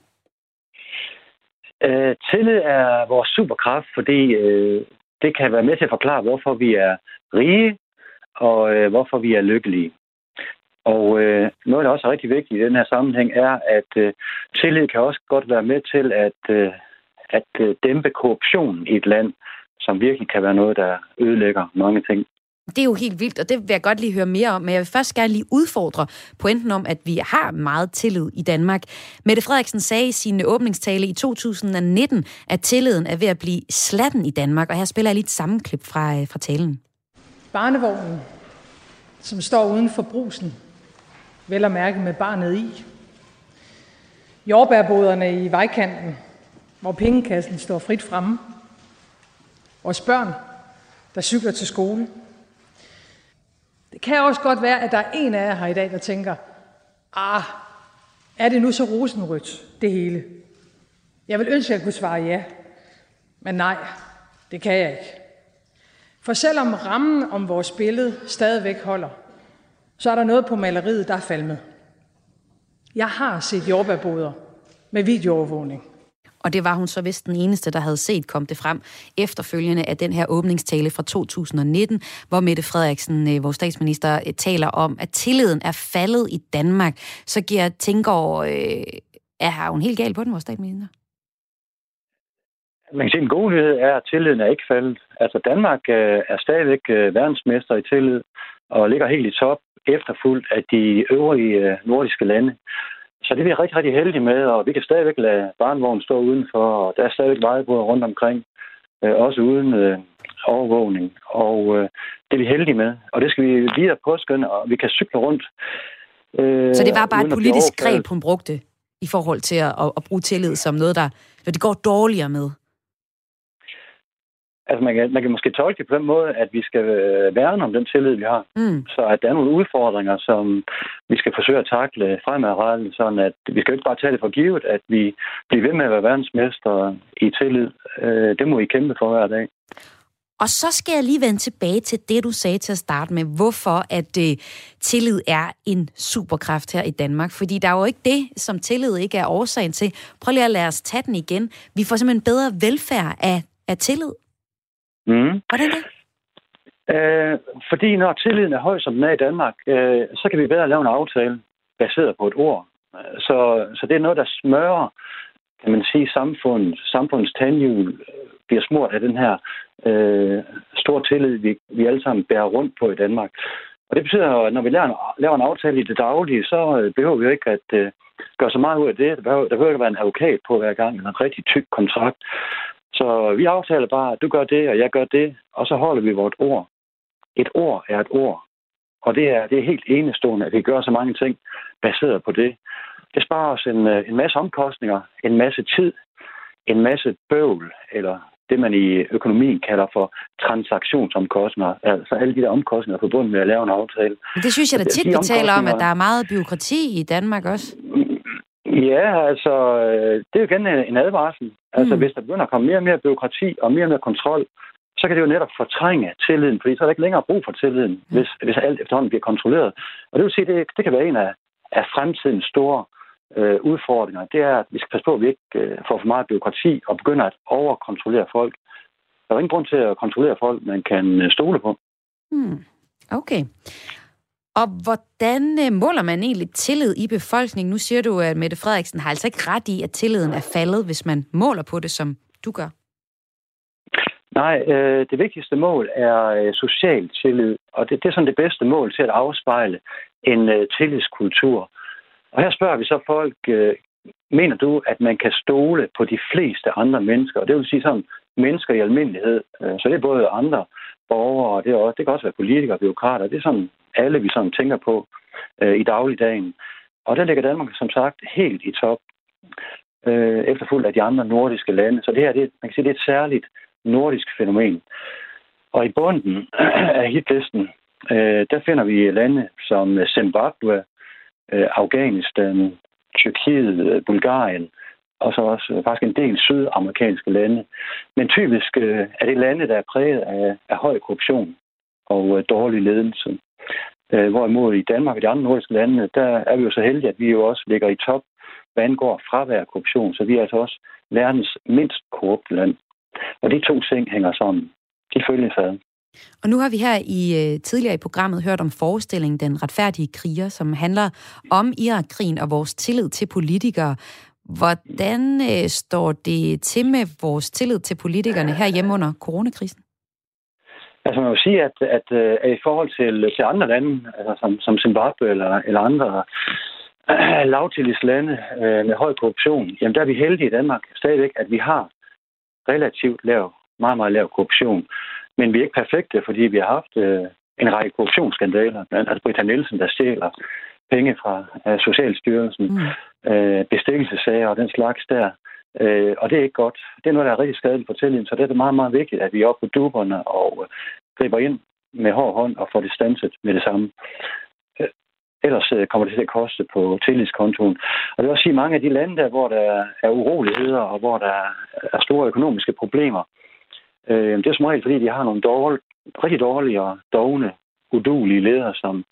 Uh, tillid er vores superkraft, fordi uh, det kan være med til at forklare, hvorfor vi er rige og uh, hvorfor vi er lykkelige. Og øh, noget, der også er rigtig vigtigt i den her sammenhæng, er, at øh, tillid kan også godt være med til at, øh, at øh, dæmpe korruption i et land, som virkelig kan være noget, der ødelægger mange ting. Det er jo helt vildt, og det vil jeg godt lige høre mere om, men jeg vil først gerne lige udfordre pointen om, at vi har meget tillid i Danmark. Mette Frederiksen sagde i sin åbningstale i 2019, at tilliden er ved at blive slatten i Danmark, og her spiller jeg lige et sammenklip fra, fra talen. Barnevognen som står uden for brusen, vel at mærke med barnet i. Jordbærboderne i vejkanten, hvor pengekassen står frit fremme. Vores børn, der cykler til skole. Det kan også godt være, at der er en af jer her i dag, der tænker, ah, er det nu så rosenrødt, det hele? Jeg vil ønske, at jeg kunne svare ja. Men nej, det kan jeg ikke. For selvom rammen om vores billede stadigvæk holder, så er der noget på maleriet, der er falmet. Jeg har set jordbærboder med videoovervågning. Og det var hun så vist den eneste, der havde set kom det frem efterfølgende af den her åbningstale fra 2019, hvor Mette Frederiksen, øh, vores statsminister, øh, taler om, at tilliden er faldet i Danmark. Så giver Tænker, øh, er hun helt gal på den, vores statsminister? Man kan sige, at en god nyhed er, at tilliden er ikke faldet. Altså Danmark øh, er stadigvæk øh, verdensmester i tillid og ligger helt i top, efterfulgt af de øvrige øh, nordiske lande. Så det er vi rigtig, rigtig heldige med, og vi kan stadigvæk lade barnvognen stå udenfor, og der er stadigvæk vejebruger rundt omkring, øh, også uden øh, overvågning. Og øh, det er vi heldige med, og det skal vi videre påskynde, og vi kan cykle rundt. Øh, Så det var bare et politisk greb, hun brugte i forhold til at, at, at bruge tillid som noget, der, der det går dårligere med? Altså, man kan, man kan måske tolke det på den måde, at vi skal øh, værne om den tillid, vi har. Mm. Så at der er nogle udfordringer, som vi skal forsøge at takle fremadrettet, sådan at vi skal ikke bare tage det for givet, at vi bliver ved med at være verdensmester i tillid. Øh, det må vi kæmpe for hver dag. Og så skal jeg lige vende tilbage til det, du sagde til at starte med. Hvorfor at øh, tillid er en superkraft her i Danmark? Fordi der er jo ikke det, som tillid ikke er årsagen til. Prøv lige at lade os tage den igen. Vi får simpelthen bedre velfærd af, af tillid. Mm. Hvordan det? Øh, fordi når tilliden er høj, som den er i Danmark, øh, så kan vi bedre lave en aftale baseret på et ord. Så, så det er noget, der smører, kan man sige, samfundet, samfundets tandhjul øh, bliver smurt af den her øh, store tillid, vi, vi alle sammen bærer rundt på i Danmark. Og det betyder, at når vi laver en, laver en aftale i det daglige, så øh, behøver vi jo ikke at øh, gøre så meget ud af det. Der behøver, der behøver ikke at være en advokat på hver gang, en rigtig tyk kontrakt. Så vi aftaler bare, at du gør det, og jeg gør det, og så holder vi vores ord. Et ord er et ord. Og det er, det er helt enestående, at vi gør så mange ting baseret på det. Det sparer os en, øh, en masse omkostninger, en masse tid, en masse bøvl, eller det, man i økonomien kalder for transaktionsomkostninger. Altså alle de der omkostninger forbundet med at lave en aftale. Det synes jeg da tit, vi taler om, at der er meget byråkrati i Danmark også. Ja, altså, øh, det er jo igen en advarsel. Altså, mm. hvis der begynder at komme mere og mere byråkrati og mere og mere kontrol, så kan det jo netop fortrænge tilliden, fordi så er der ikke længere brug for tilliden, mm. hvis, hvis alt efterhånden bliver kontrolleret. Og det vil sige, det, det kan være en af, af fremtidens store øh, udfordringer. Det er, at vi skal passe på, at vi ikke øh, får for meget byråkrati og begynder at overkontrollere folk. Der er ingen grund til at kontrollere folk, man kan øh, stole på. Mm. Okay. Og hvordan øh, måler man egentlig tillid i befolkningen? Nu siger du, at Mette Frederiksen har altså ikke ret i, at tilliden er faldet, hvis man måler på det, som du gør. Nej, øh, det vigtigste mål er øh, social tillid, og det, det er sådan det bedste mål til at afspejle en øh, tillidskultur. Og her spørger vi så folk, øh, mener du, at man kan stole på de fleste andre mennesker? Og det vil sige sådan mennesker i almindelighed. Øh, så det er både andre borgere, og det, er også, det kan også være politikere og byråkrater. Det er sådan alle, vi sådan tænker på øh, i dagligdagen. Og der ligger Danmark som sagt helt i top, øh, efterfulgt af de andre nordiske lande. Så det her, det, man kan sige, det er et særligt nordisk fænomen. Og i bunden af hitlisten, øh, der finder vi lande som Zimbabwe, øh, Afghanistan, Tyrkiet, øh, Bulgarien, og så også øh, faktisk en del sydamerikanske lande. Men typisk øh, er det lande, der er præget af, af høj korruption og øh, dårlig ledelse. Øh, hvorimod i Danmark og de andre nordiske lande, der er vi jo så heldige, at vi jo også ligger i top, hvad angår fravær af korruption. Så vi er altså også verdens mindst korrupte land. Og de to ting hænger sammen. De følger fad. Og nu har vi her i øh, tidligere i programmet hørt om forestillingen Den retfærdige kriger, som handler om Irak-krigen og vores tillid til politikere. Hvordan øh, står det til med vores tillid til politikerne her hjemme under coronakrisen? Altså man må sige, at, at, at øh, i forhold til, til andre lande, altså som, som Zimbabwe eller, eller andre øh, lavtillidslande øh, med høj korruption, jamen der er vi heldige i Danmark stadigvæk, at vi har relativt lav, meget, meget lav korruption. Men vi er ikke perfekte, fordi vi har haft øh, en række korruptionsskandaler. Blandt andet Britta Nielsen, der stjæler penge fra uh, Socialstyrelsen, mm. uh, bestikkelsessager og den slags der. Øh, og det er ikke godt. Det er noget, der er rigtig skadeligt for tilliden, så det er meget, meget vigtigt, at vi er oppe på duberne og øh, griber ind med hård hånd og får det stanset med det samme. Øh, ellers øh, kommer det til at koste på tillidskontoen. Og det vil også sige, at mange af de lande der, hvor der er uroligheder og hvor der er store økonomiske problemer, øh, det er som regel, fordi de har nogle dårlige, rigtig dårlige og dogne, udulige ledere, som,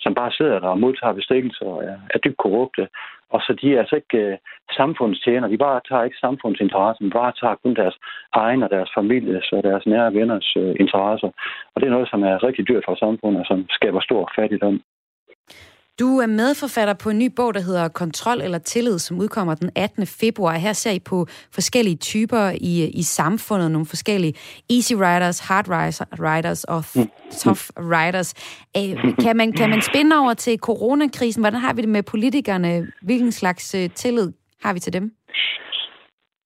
som bare sidder der og modtager bestikkelser og er, er dybt korrupte. Og så de er altså ikke øh, samfundstjener. De bare tager ikke samfundsinteressen, de bare tager kun deres egen og deres families og deres nære venners øh, interesser. Og det er noget, som er rigtig dyrt for samfundet og som skaber stor fattigdom. Du er medforfatter på en ny bog, der hedder Kontrol eller Tillid, som udkommer den 18. februar. Her ser I på forskellige typer i, i samfundet, nogle forskellige easy riders, hard riders og tough riders. Kan man, kan man spænde over til coronakrisen? Hvordan har vi det med politikerne? Hvilken slags øh, tillid har vi til dem?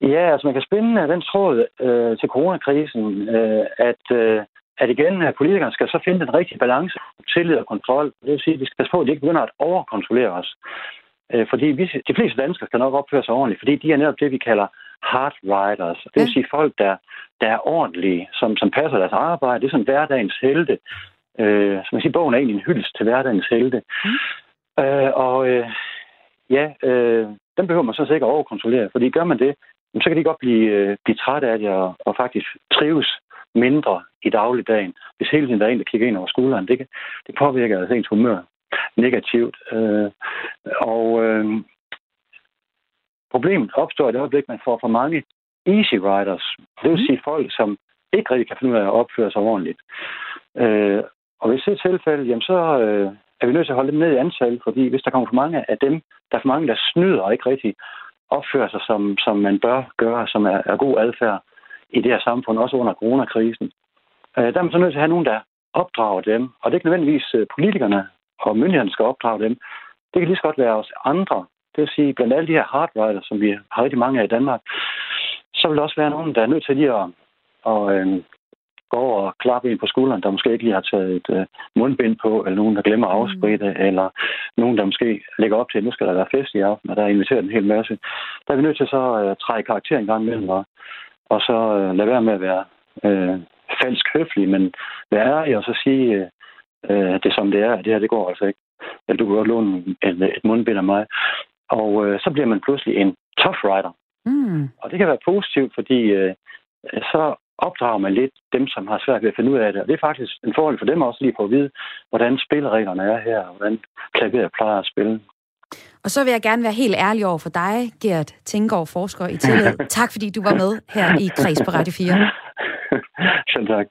Ja, altså man kan spænde den tråd øh, til coronakrisen, øh, at øh, at igen, at politikerne skal så finde den rigtige balance, tillid og kontrol. Det vil sige, at vi skal passe på, at de ikke begynder at overkontrollere os. Øh, fordi vi, de fleste danskere skal nok opføre sig ordentligt, fordi de er netop det, vi kalder hard riders. Det vil sige folk, der, der er ordentlige, som, som passer deres arbejde. Det er sådan hverdagens helte. Øh, som man siger, bogen er egentlig en hyldest til hverdagens helte. Mm. Øh, og øh, ja, øh, den behøver man så sikkert overkontrollere, fordi gør man det, så kan de godt blive, øh, blive træt af det og, og faktisk trives mindre i dagligdagen. Hvis hele tiden der er en, der kigger ind over skulderen, det, det påvirker altså ens humør negativt. Øh, og øh, problemet opstår i det øjeblik, man får for mange easy riders. Det vil sige folk, som ikke rigtig kan finde ud af at opføre sig ordentligt. Øh, og hvis det er tilfældet, jamen så øh, er vi nødt til at holde dem ned i antal, fordi hvis der kommer for mange af dem, der er for mange, der snyder og ikke rigtig opfører sig, som, som man bør gøre, som er, er god adfærd, i det her samfund, også under coronakrisen. Øh, der er man så nødt til at have nogen, der opdrager dem. Og det er ikke nødvendigvis øh, politikerne og myndighederne skal opdrage dem. Det kan lige så godt være os andre. Det vil sige, blandt alle de her hardware, som vi har rigtig mange af i Danmark, så vil der også være nogen, der er nødt til lige at, at øh, gå over og klappe en på skulderen, der måske ikke lige har taget et øh, mundbind på, eller nogen, der glemmer at afspritte, mm. eller nogen, der måske lægger op til, at nu skal der være fest i aften, og der er inviteret en hel masse. Der er vi nødt til så at øh, træde karakter en gang imellem og, og så øh, lade være med at være øh, falsk høflig, men være ærlig og så sige, øh, øh, det som det er, det her, det går altså ikke. Eller du kan godt låne et, et mundbind af mig. Og øh, så bliver man pludselig en tough rider. Mm. Og det kan være positivt, fordi øh, så opdrager man lidt dem, som har svært ved at finde ud af det. Og det er faktisk en fordel for dem også lige på at vide, hvordan spillereglerne er her, og hvordan klaveret plejer at spille. Og så vil jeg gerne være helt ærlig over for dig, Gert Tinggaard, forsker i tillid. tak fordi du var med her i Kreds på Radio 4. Selv tak.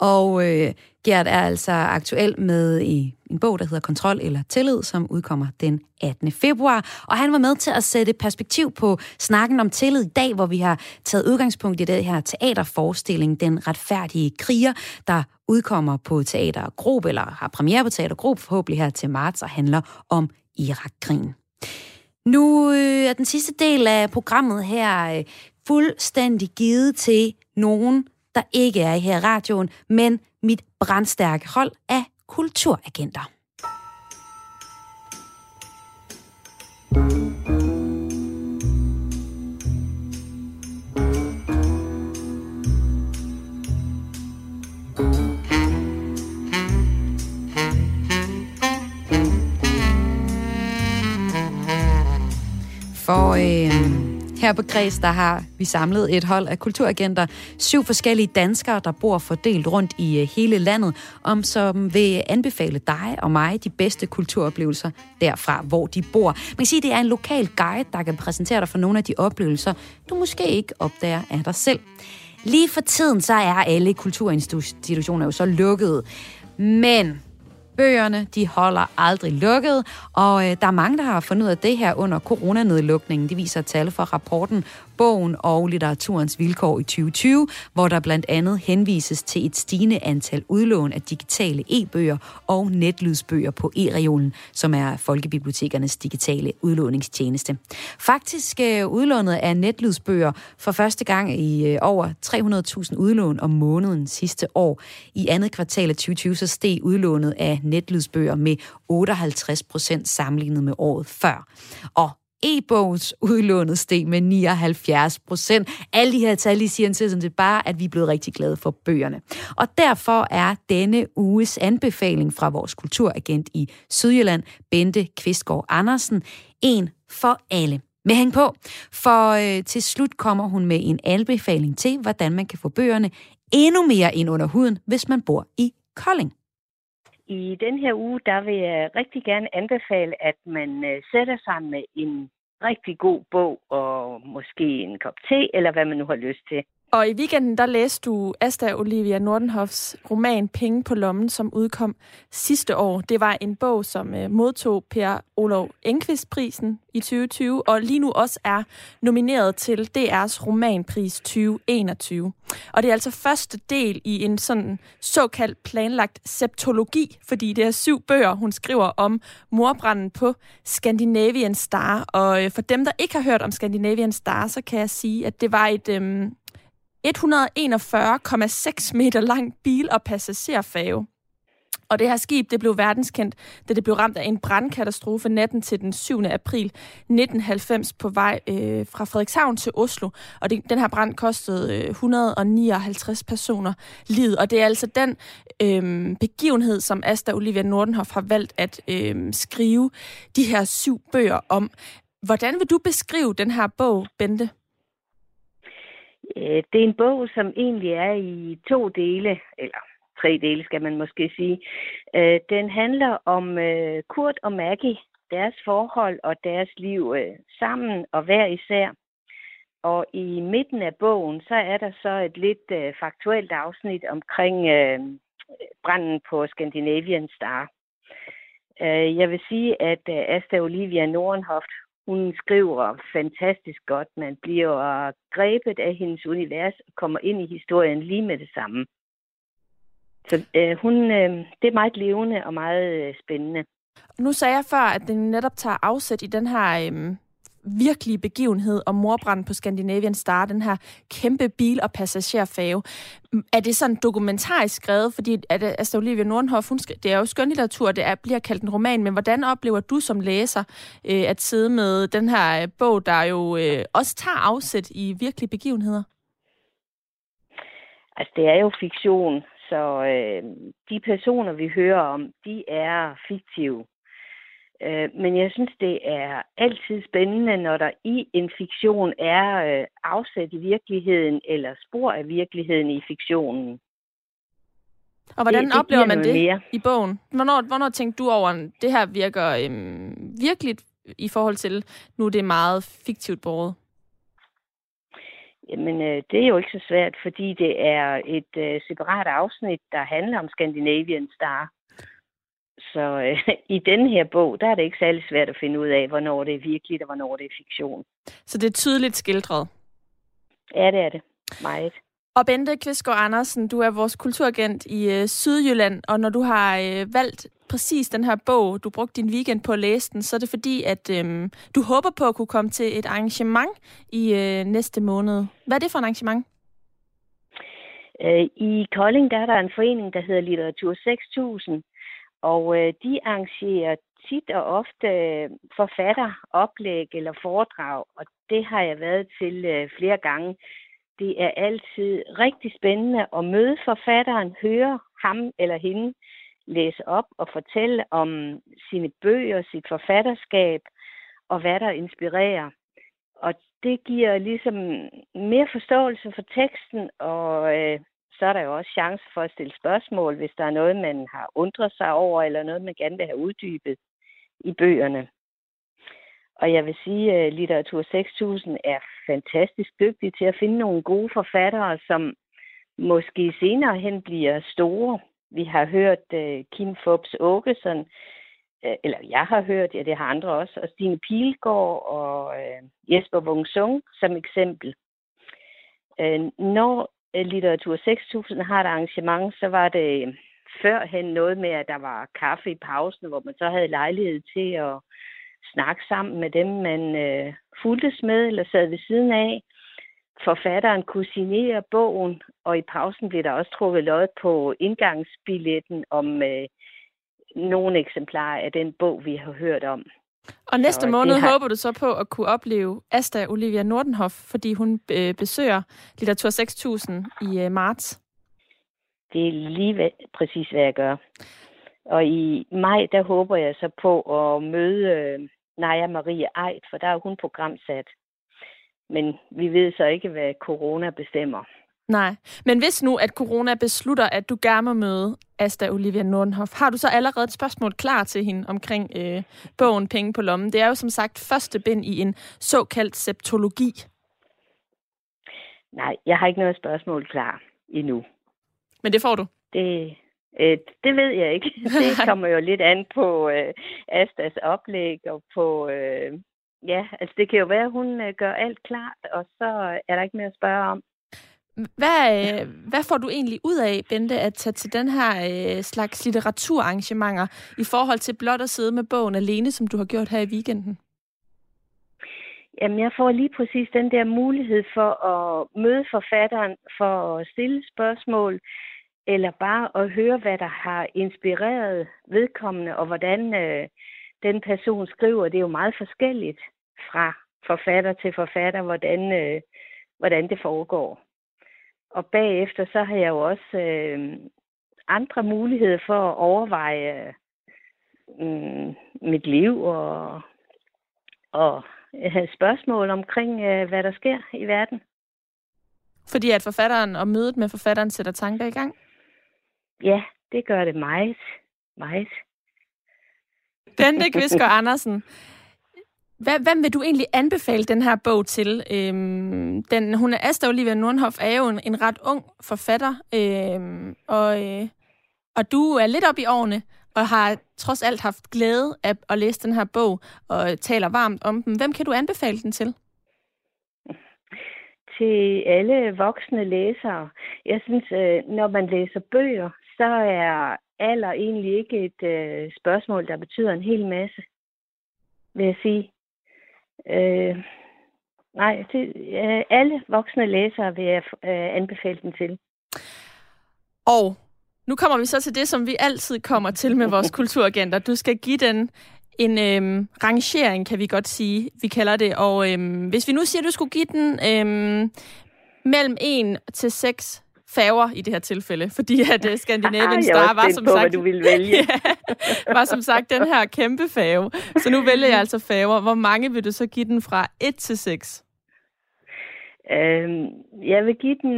Og øh, Gert er altså aktuel med i en bog, der hedder Kontrol eller Tillid, som udkommer den 18. februar. Og han var med til at sætte perspektiv på snakken om tillid i dag, hvor vi har taget udgangspunkt i det her teaterforestilling, Den retfærdige kriger, der udkommer på Teater Grob, eller har premiere på Teater Grob forhåbentlig her til marts, og handler om Irak-krigen. Nu øh, er den sidste del af programmet her øh, fuldstændig givet til nogen, der ikke er her i radioen, men mit brandstærke hold af kulturagenter. For øh, her på Græs, der har vi samlet et hold af kulturagenter. Syv forskellige danskere, der bor fordelt rundt i øh, hele landet, om som vil anbefale dig og mig de bedste kulturoplevelser derfra, hvor de bor. Man kan sige, at det er en lokal guide, der kan præsentere dig for nogle af de oplevelser, du måske ikke opdager af dig selv. Lige for tiden, så er alle kulturinstitutioner jo så lukkede. Men Bøgerne, de holder aldrig lukket, og øh, der er mange, der har fundet ud af det her under coronanedlukningen. Det viser tal fra rapporten bogen og litteraturens vilkår i 2020, hvor der blandt andet henvises til et stigende antal udlån af digitale e-bøger og netlydsbøger på e-regionen, som er folkebibliotekernes digitale udlåningstjeneste. Faktisk øh, udlånet af netlydsbøger for første gang i øh, over 300.000 udlån om måneden sidste år. I andet kvartal af 2020 så steg udlånet af netlydsbøger med 58 procent sammenlignet med året før. Og e-bogs udlånet steg med 79 procent. Alle de her tal, de siger sådan det bare, at vi er blevet rigtig glade for bøgerne. Og derfor er denne uges anbefaling fra vores kulturagent i Sydjylland, Bente Kvistgaard Andersen, en for alle. Med hæng på, for øh, til slut kommer hun med en anbefaling til, hvordan man kan få bøgerne endnu mere ind under huden, hvis man bor i Kolding. I den her uge, der vil jeg rigtig gerne anbefale, at man øh, sætter sig med en rigtig god bog og måske en kop te, eller hvad man nu har lyst til. Og i weekenden, der læste du Asta Olivia Nordenhoffs roman Penge på lommen, som udkom sidste år. Det var en bog, som øh, modtog Per Olof Enqvist-prisen i 2020, og lige nu også er nomineret til DR's romanpris 2021. Og det er altså første del i en sådan såkaldt planlagt septologi, fordi det er syv bøger, hun skriver om morbranden på Scandinavian Star. Og øh, for dem, der ikke har hørt om Scandinavian Star, så kan jeg sige, at det var et... Øh, 141,6 meter lang bil- og passagerfærge. Og det her skib det blev verdenskendt, da det blev ramt af en brandkatastrofe natten til den 7. april 1990 på vej øh, fra Frederikshavn til Oslo. Og det, den her brand kostede øh, 159 personer livet. Og det er altså den øh, begivenhed, som Asta Olivia Nordenhoff har valgt at øh, skrive de her syv bøger om. Hvordan vil du beskrive den her bog, Bente? Øh, det er en bog, som egentlig er i to dele, eller tre dele skal man måske sige. Øh, den handler om øh, Kurt og Maggie, deres forhold og deres liv sammen og hver især. Og i midten af bogen, så er der så et lidt faktuelt afsnit omkring branden på Scandinavian Star. Jeg vil sige, at Asta Olivia Nordenhoft, hun skriver fantastisk godt. Man bliver grebet af hendes univers og kommer ind i historien lige med det samme. Så øh, hun, øh, det er meget levende og meget øh, spændende. Nu sagde jeg før, at den netop tager afsæt i den her øh, virkelige begivenhed om morbranden på Scandinavian Star, den her kæmpe bil- og passagerfave. Er det sådan dokumentarisk skrevet? Fordi at altså Olivia Nordenhoff, hun, det er jo skønlitteratur, det er, bliver kaldt en roman, men hvordan oplever du som læser øh, at sidde med den her øh, bog, der jo øh, også tager afsæt i virkelige begivenheder? Altså, det er jo fiktion, så øh, de personer, vi hører om, de er fiktive. Øh, men jeg synes, det er altid spændende, når der i en fiktion er øh, afsæt i virkeligheden eller spor af virkeligheden i fiktionen. Og hvordan Det- det oplever man det mere. i bogen? Hvornår, hvornår tænkte du over, at det her virker øhm, virkeligt i forhold til, nu er det meget fiktivt båret? Jamen, øh, det er jo ikke så svært, fordi det er et øh, separat afsnit, der handler om Scandinavian Star. Så øh, i den her bog, der er det ikke særlig svært at finde ud af, hvornår det er virkeligt og hvornår det er fiktion. Så det er tydeligt skildret. Ja, det er det. Meget. Og Bente Kvistgaard Andersen, du er vores kulturagent i øh, Sydjylland, og når du har øh, valgt præcis den her bog, du brugte din weekend på at læse den, så er det fordi, at øh, du håber på at kunne komme til et arrangement i øh, næste måned. Hvad er det for et arrangement? Øh, I Kolding, der er der en forening, der hedder Litteratur 6000, og øh, de arrangerer tit og ofte forfatter, forfatteroplæg eller foredrag, og det har jeg været til øh, flere gange. Det er altid rigtig spændende at møde forfatteren, høre ham eller hende læse op og fortælle om sine bøger, sit forfatterskab og hvad der inspirerer. Og det giver ligesom mere forståelse for teksten, og øh, så er der jo også chance for at stille spørgsmål, hvis der er noget, man har undret sig over, eller noget, man gerne vil have uddybet i bøgerne. Og jeg vil sige, at Litteratur 6000 er fantastisk dygtig til at finde nogle gode forfattere, som måske senere hen bliver store. Vi har hørt øh, Kim Fobs Åkesson øh, eller jeg har hørt, ja, det har andre også, og Stine Pilgaard og Jesper Wung Sung som eksempel. Når Øh, litteratur 6000 har et arrangement, så var det øh, førhen noget med, at der var kaffe i pausen, hvor man så havde lejlighed til at snakke sammen med dem, man øh, fuldtes med eller sad ved siden af. Forfatteren kunne signere bogen, og i pausen blev der også trukket lod på indgangsbilletten om øh, nogle eksemplarer af den bog, vi har hørt om. Og næste måned har- håber du så på at kunne opleve Asta Olivia Nordenhoff, fordi hun øh, besøger Litteratur 6000 i øh, marts. Det er lige hvad, præcis, hvad jeg gør. Og i maj, der håber jeg så på at møde øh, Naja Marie Eit, for der er hun programsat. Men vi ved så ikke, hvad corona bestemmer. Nej, men hvis nu, at corona beslutter, at du gerne må møde Asta Olivia Nordenhoff, har du så allerede et spørgsmål klar til hende omkring øh, bogen Penge på lommen? Det er jo som sagt første bind i en såkaldt septologi. Nej, jeg har ikke noget spørgsmål klar endnu. Men det får du? Det, øh, det ved jeg ikke. Det kommer jo lidt an på øh, Astas oplæg og på... Øh, ja, altså det kan jo være, at hun øh, gør alt klart, og så er der ikke mere at spørge om. Hvad, øh, hvad får du egentlig ud af, Bente, at tage til den her øh, slags litteraturarrangementer i forhold til blot at sidde med bogen alene, som du har gjort her i weekenden? Jamen, jeg får lige præcis den der mulighed for at møde forfatteren, for at stille spørgsmål, eller bare at høre, hvad der har inspireret vedkommende, og hvordan øh, den person skriver. Det er jo meget forskelligt fra forfatter til forfatter, hvordan, øh, hvordan det foregår. Og bagefter så har jeg jo også øh, andre muligheder for at overveje øh, mit liv og, og have spørgsmål omkring, øh, hvad der sker i verden. Fordi at forfatteren og mødet med forfatteren sætter tanker i gang? Ja, det gør det meget. Meget. Bente Kvisker Andersen, hvad, hvem vil du egentlig anbefale den her bog til? Øhm, den, hun er Asta Olivia Nordenhoff er jo en, en ret ung forfatter, øhm, og, øh, og du er lidt op i årene, og har trods alt haft glæde af at læse den her bog, og taler varmt om den. Hvem kan du anbefale den til? Til alle voksne læsere. Jeg synes, øh, når man læser bøger, så er alder egentlig ikke et øh, spørgsmål, der betyder en hel masse, vil jeg sige. Øh, nej, det, øh, alle voksne læsere vil jeg øh, anbefale den til. Og nu kommer vi så til det, som vi altid kommer til med vores kulturagenter. Du skal give den en øhm, rangering, kan vi godt sige. Vi kalder det. Og øhm, hvis vi nu siger, at du skulle give den øhm, mellem 1 til 6 færger i det her tilfælde, fordi at uh, Scandinavian Star var spændt som på, sagt du ville vælge. ja, var som sagt den her kæmpe færge. Så nu vælger jeg altså færger. Hvor mange vil du så give den fra 1 til 6? Øh, jeg vil give den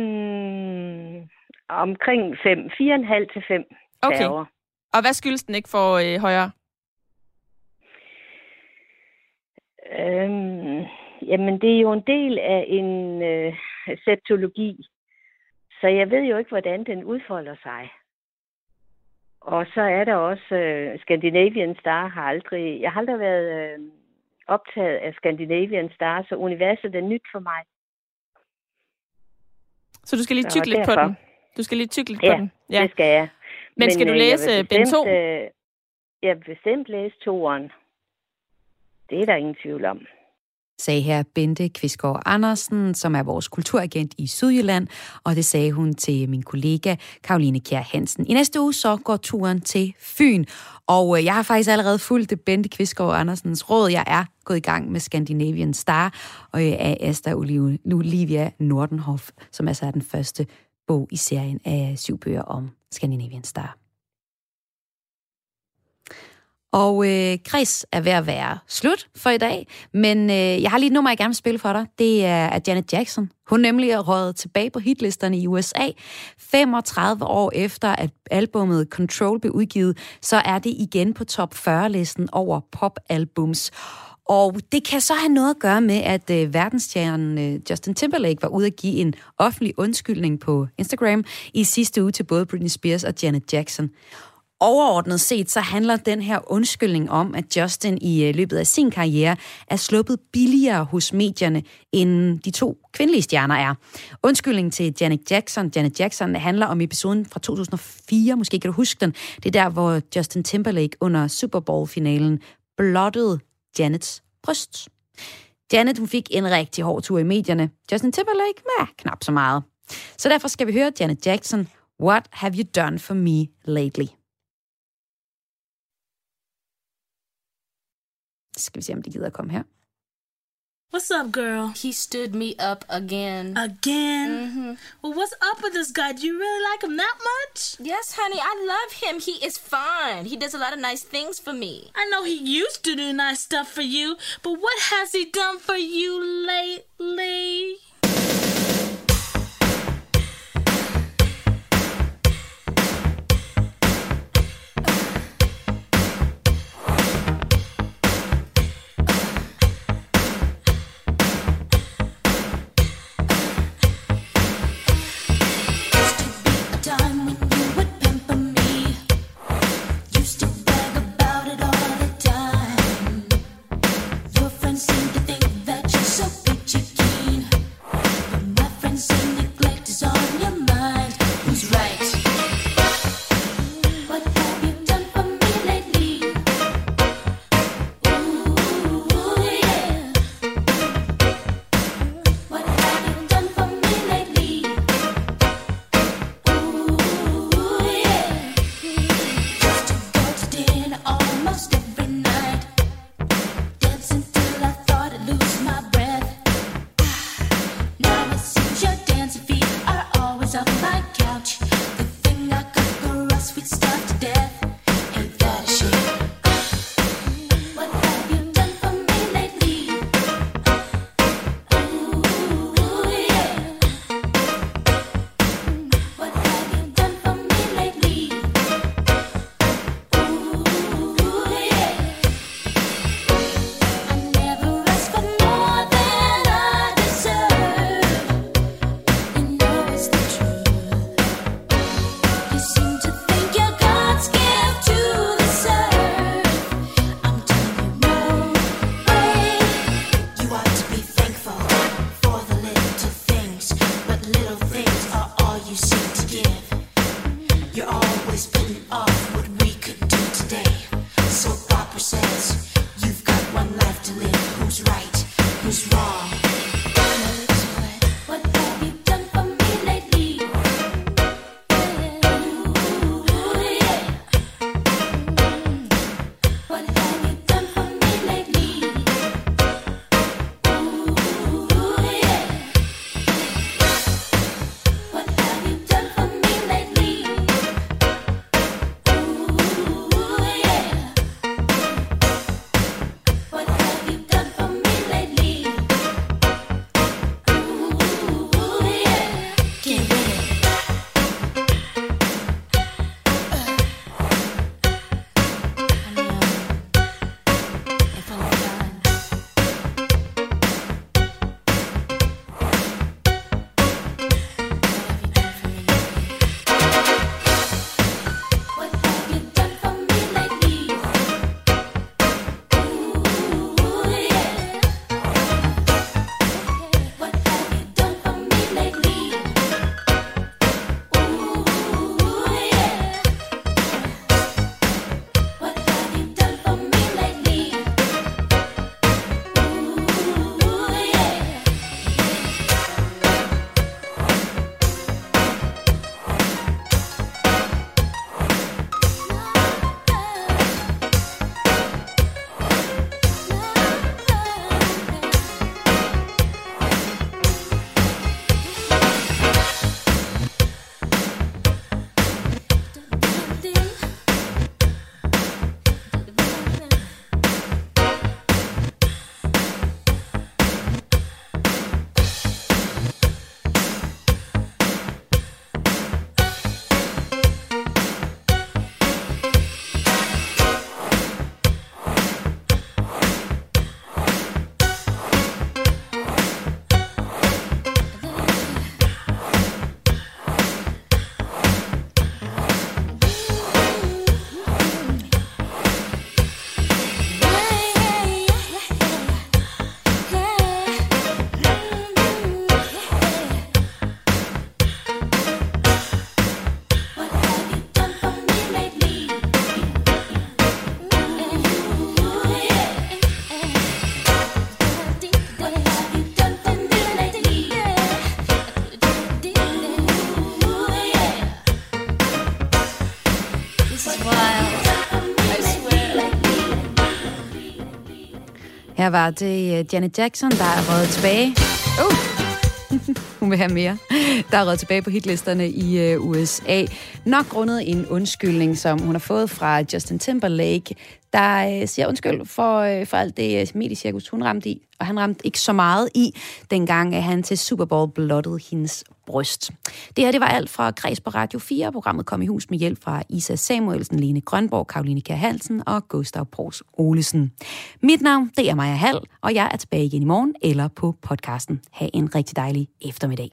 omkring 5, 4,5 til 5 Okay. færger. Og hvad skyldes den ikke for øh, højere? Øhm, jamen, det er jo en del af en øh, septologi, så jeg ved jo ikke, hvordan den udfolder sig. Og så er der også øh, Scandinavian Star har aldrig, jeg har aldrig været øh, optaget af Scandinavian Star, så universet er nyt for mig. Så du skal lige tykke lidt på den. Du skal lige tykke lidt Ja, på den. ja, det skal jeg. Men skal du øh, læse vil bind to? bestemt, øh, Jeg vil bestemt læse toeren. Det er der ingen tvivl om sagde her Bente Kvistgaard Andersen, som er vores kulturagent i Sydjylland, og det sagde hun til min kollega Karoline Kjær Hansen. I næste uge så går turen til Fyn, og øh, jeg har faktisk allerede fulgt det Bente Kvistgaard Andersens råd. Jeg er gået i gang med Scandinavian Star og øh, af Asta Olivia Nordenhoff, som altså er den første bog i serien af syv bøger om Scandinavian Star. Og øh, Chris er ved at være slut for i dag, men øh, jeg har lige et nummer, jeg gerne vil spille for dig. Det er af Janet Jackson. Hun nemlig er røget tilbage på hitlisterne i USA. 35 år efter, at albummet Control blev udgivet, så er det igen på top 40-listen over popalbums. Og det kan så have noget at gøre med, at øh, verdensstjernen øh, Justin Timberlake var ude at give en offentlig undskyldning på Instagram i sidste uge til både Britney Spears og Janet Jackson. Overordnet set, så handler den her undskyldning om, at Justin i øh, løbet af sin karriere er sluppet billigere hos medierne, end de to kvindelige stjerner er. Undskyldningen til Janet Jackson, Janet Jackson handler om episoden fra 2004, måske kan du huske den. Det er der, hvor Justin Timberlake under Super Bowl-finalen blottede Janets bryst. Janet hun fik en rigtig hård tur i medierne. Justin Timberlake, ja, knap så meget. Så derfor skal vi høre Janet Jackson, What have you done for me lately? Skal vi se, om det gider at komme her. What's up, girl? He stood me up again. Again? Mm-hmm. Well, what's up with this guy? Do you really like him that much? Yes, honey, I love him. He is fine. He does a lot of nice things for me. I know he used to do nice stuff for you, but what has he done for you lately? Always putting off what we could do today. Her var det øh, Janet Jackson, der er røget tilbage. Oh. Hun vil have mere. Der er røget tilbage på hitlisterne i øh, USA. Nok grundet en undskyldning, som hun har fået fra Justin Timberlake, der øh, siger undskyld for, for alt det mediecirkus, hun ramte i. Og han ramte ikke så meget i, dengang at han til Super Bowl blottede hendes bryst. Det her det var alt fra Græs på Radio 4. Programmet kom i hus med hjælp fra Isa Samuelsen, Lene Grønborg, Karoline Kjær Hansen og Gustav Pors Olesen. Mit navn det er Maja Hall, og jeg er tilbage igen i morgen eller på podcasten. Ha' en rigtig dejlig eftermiddag.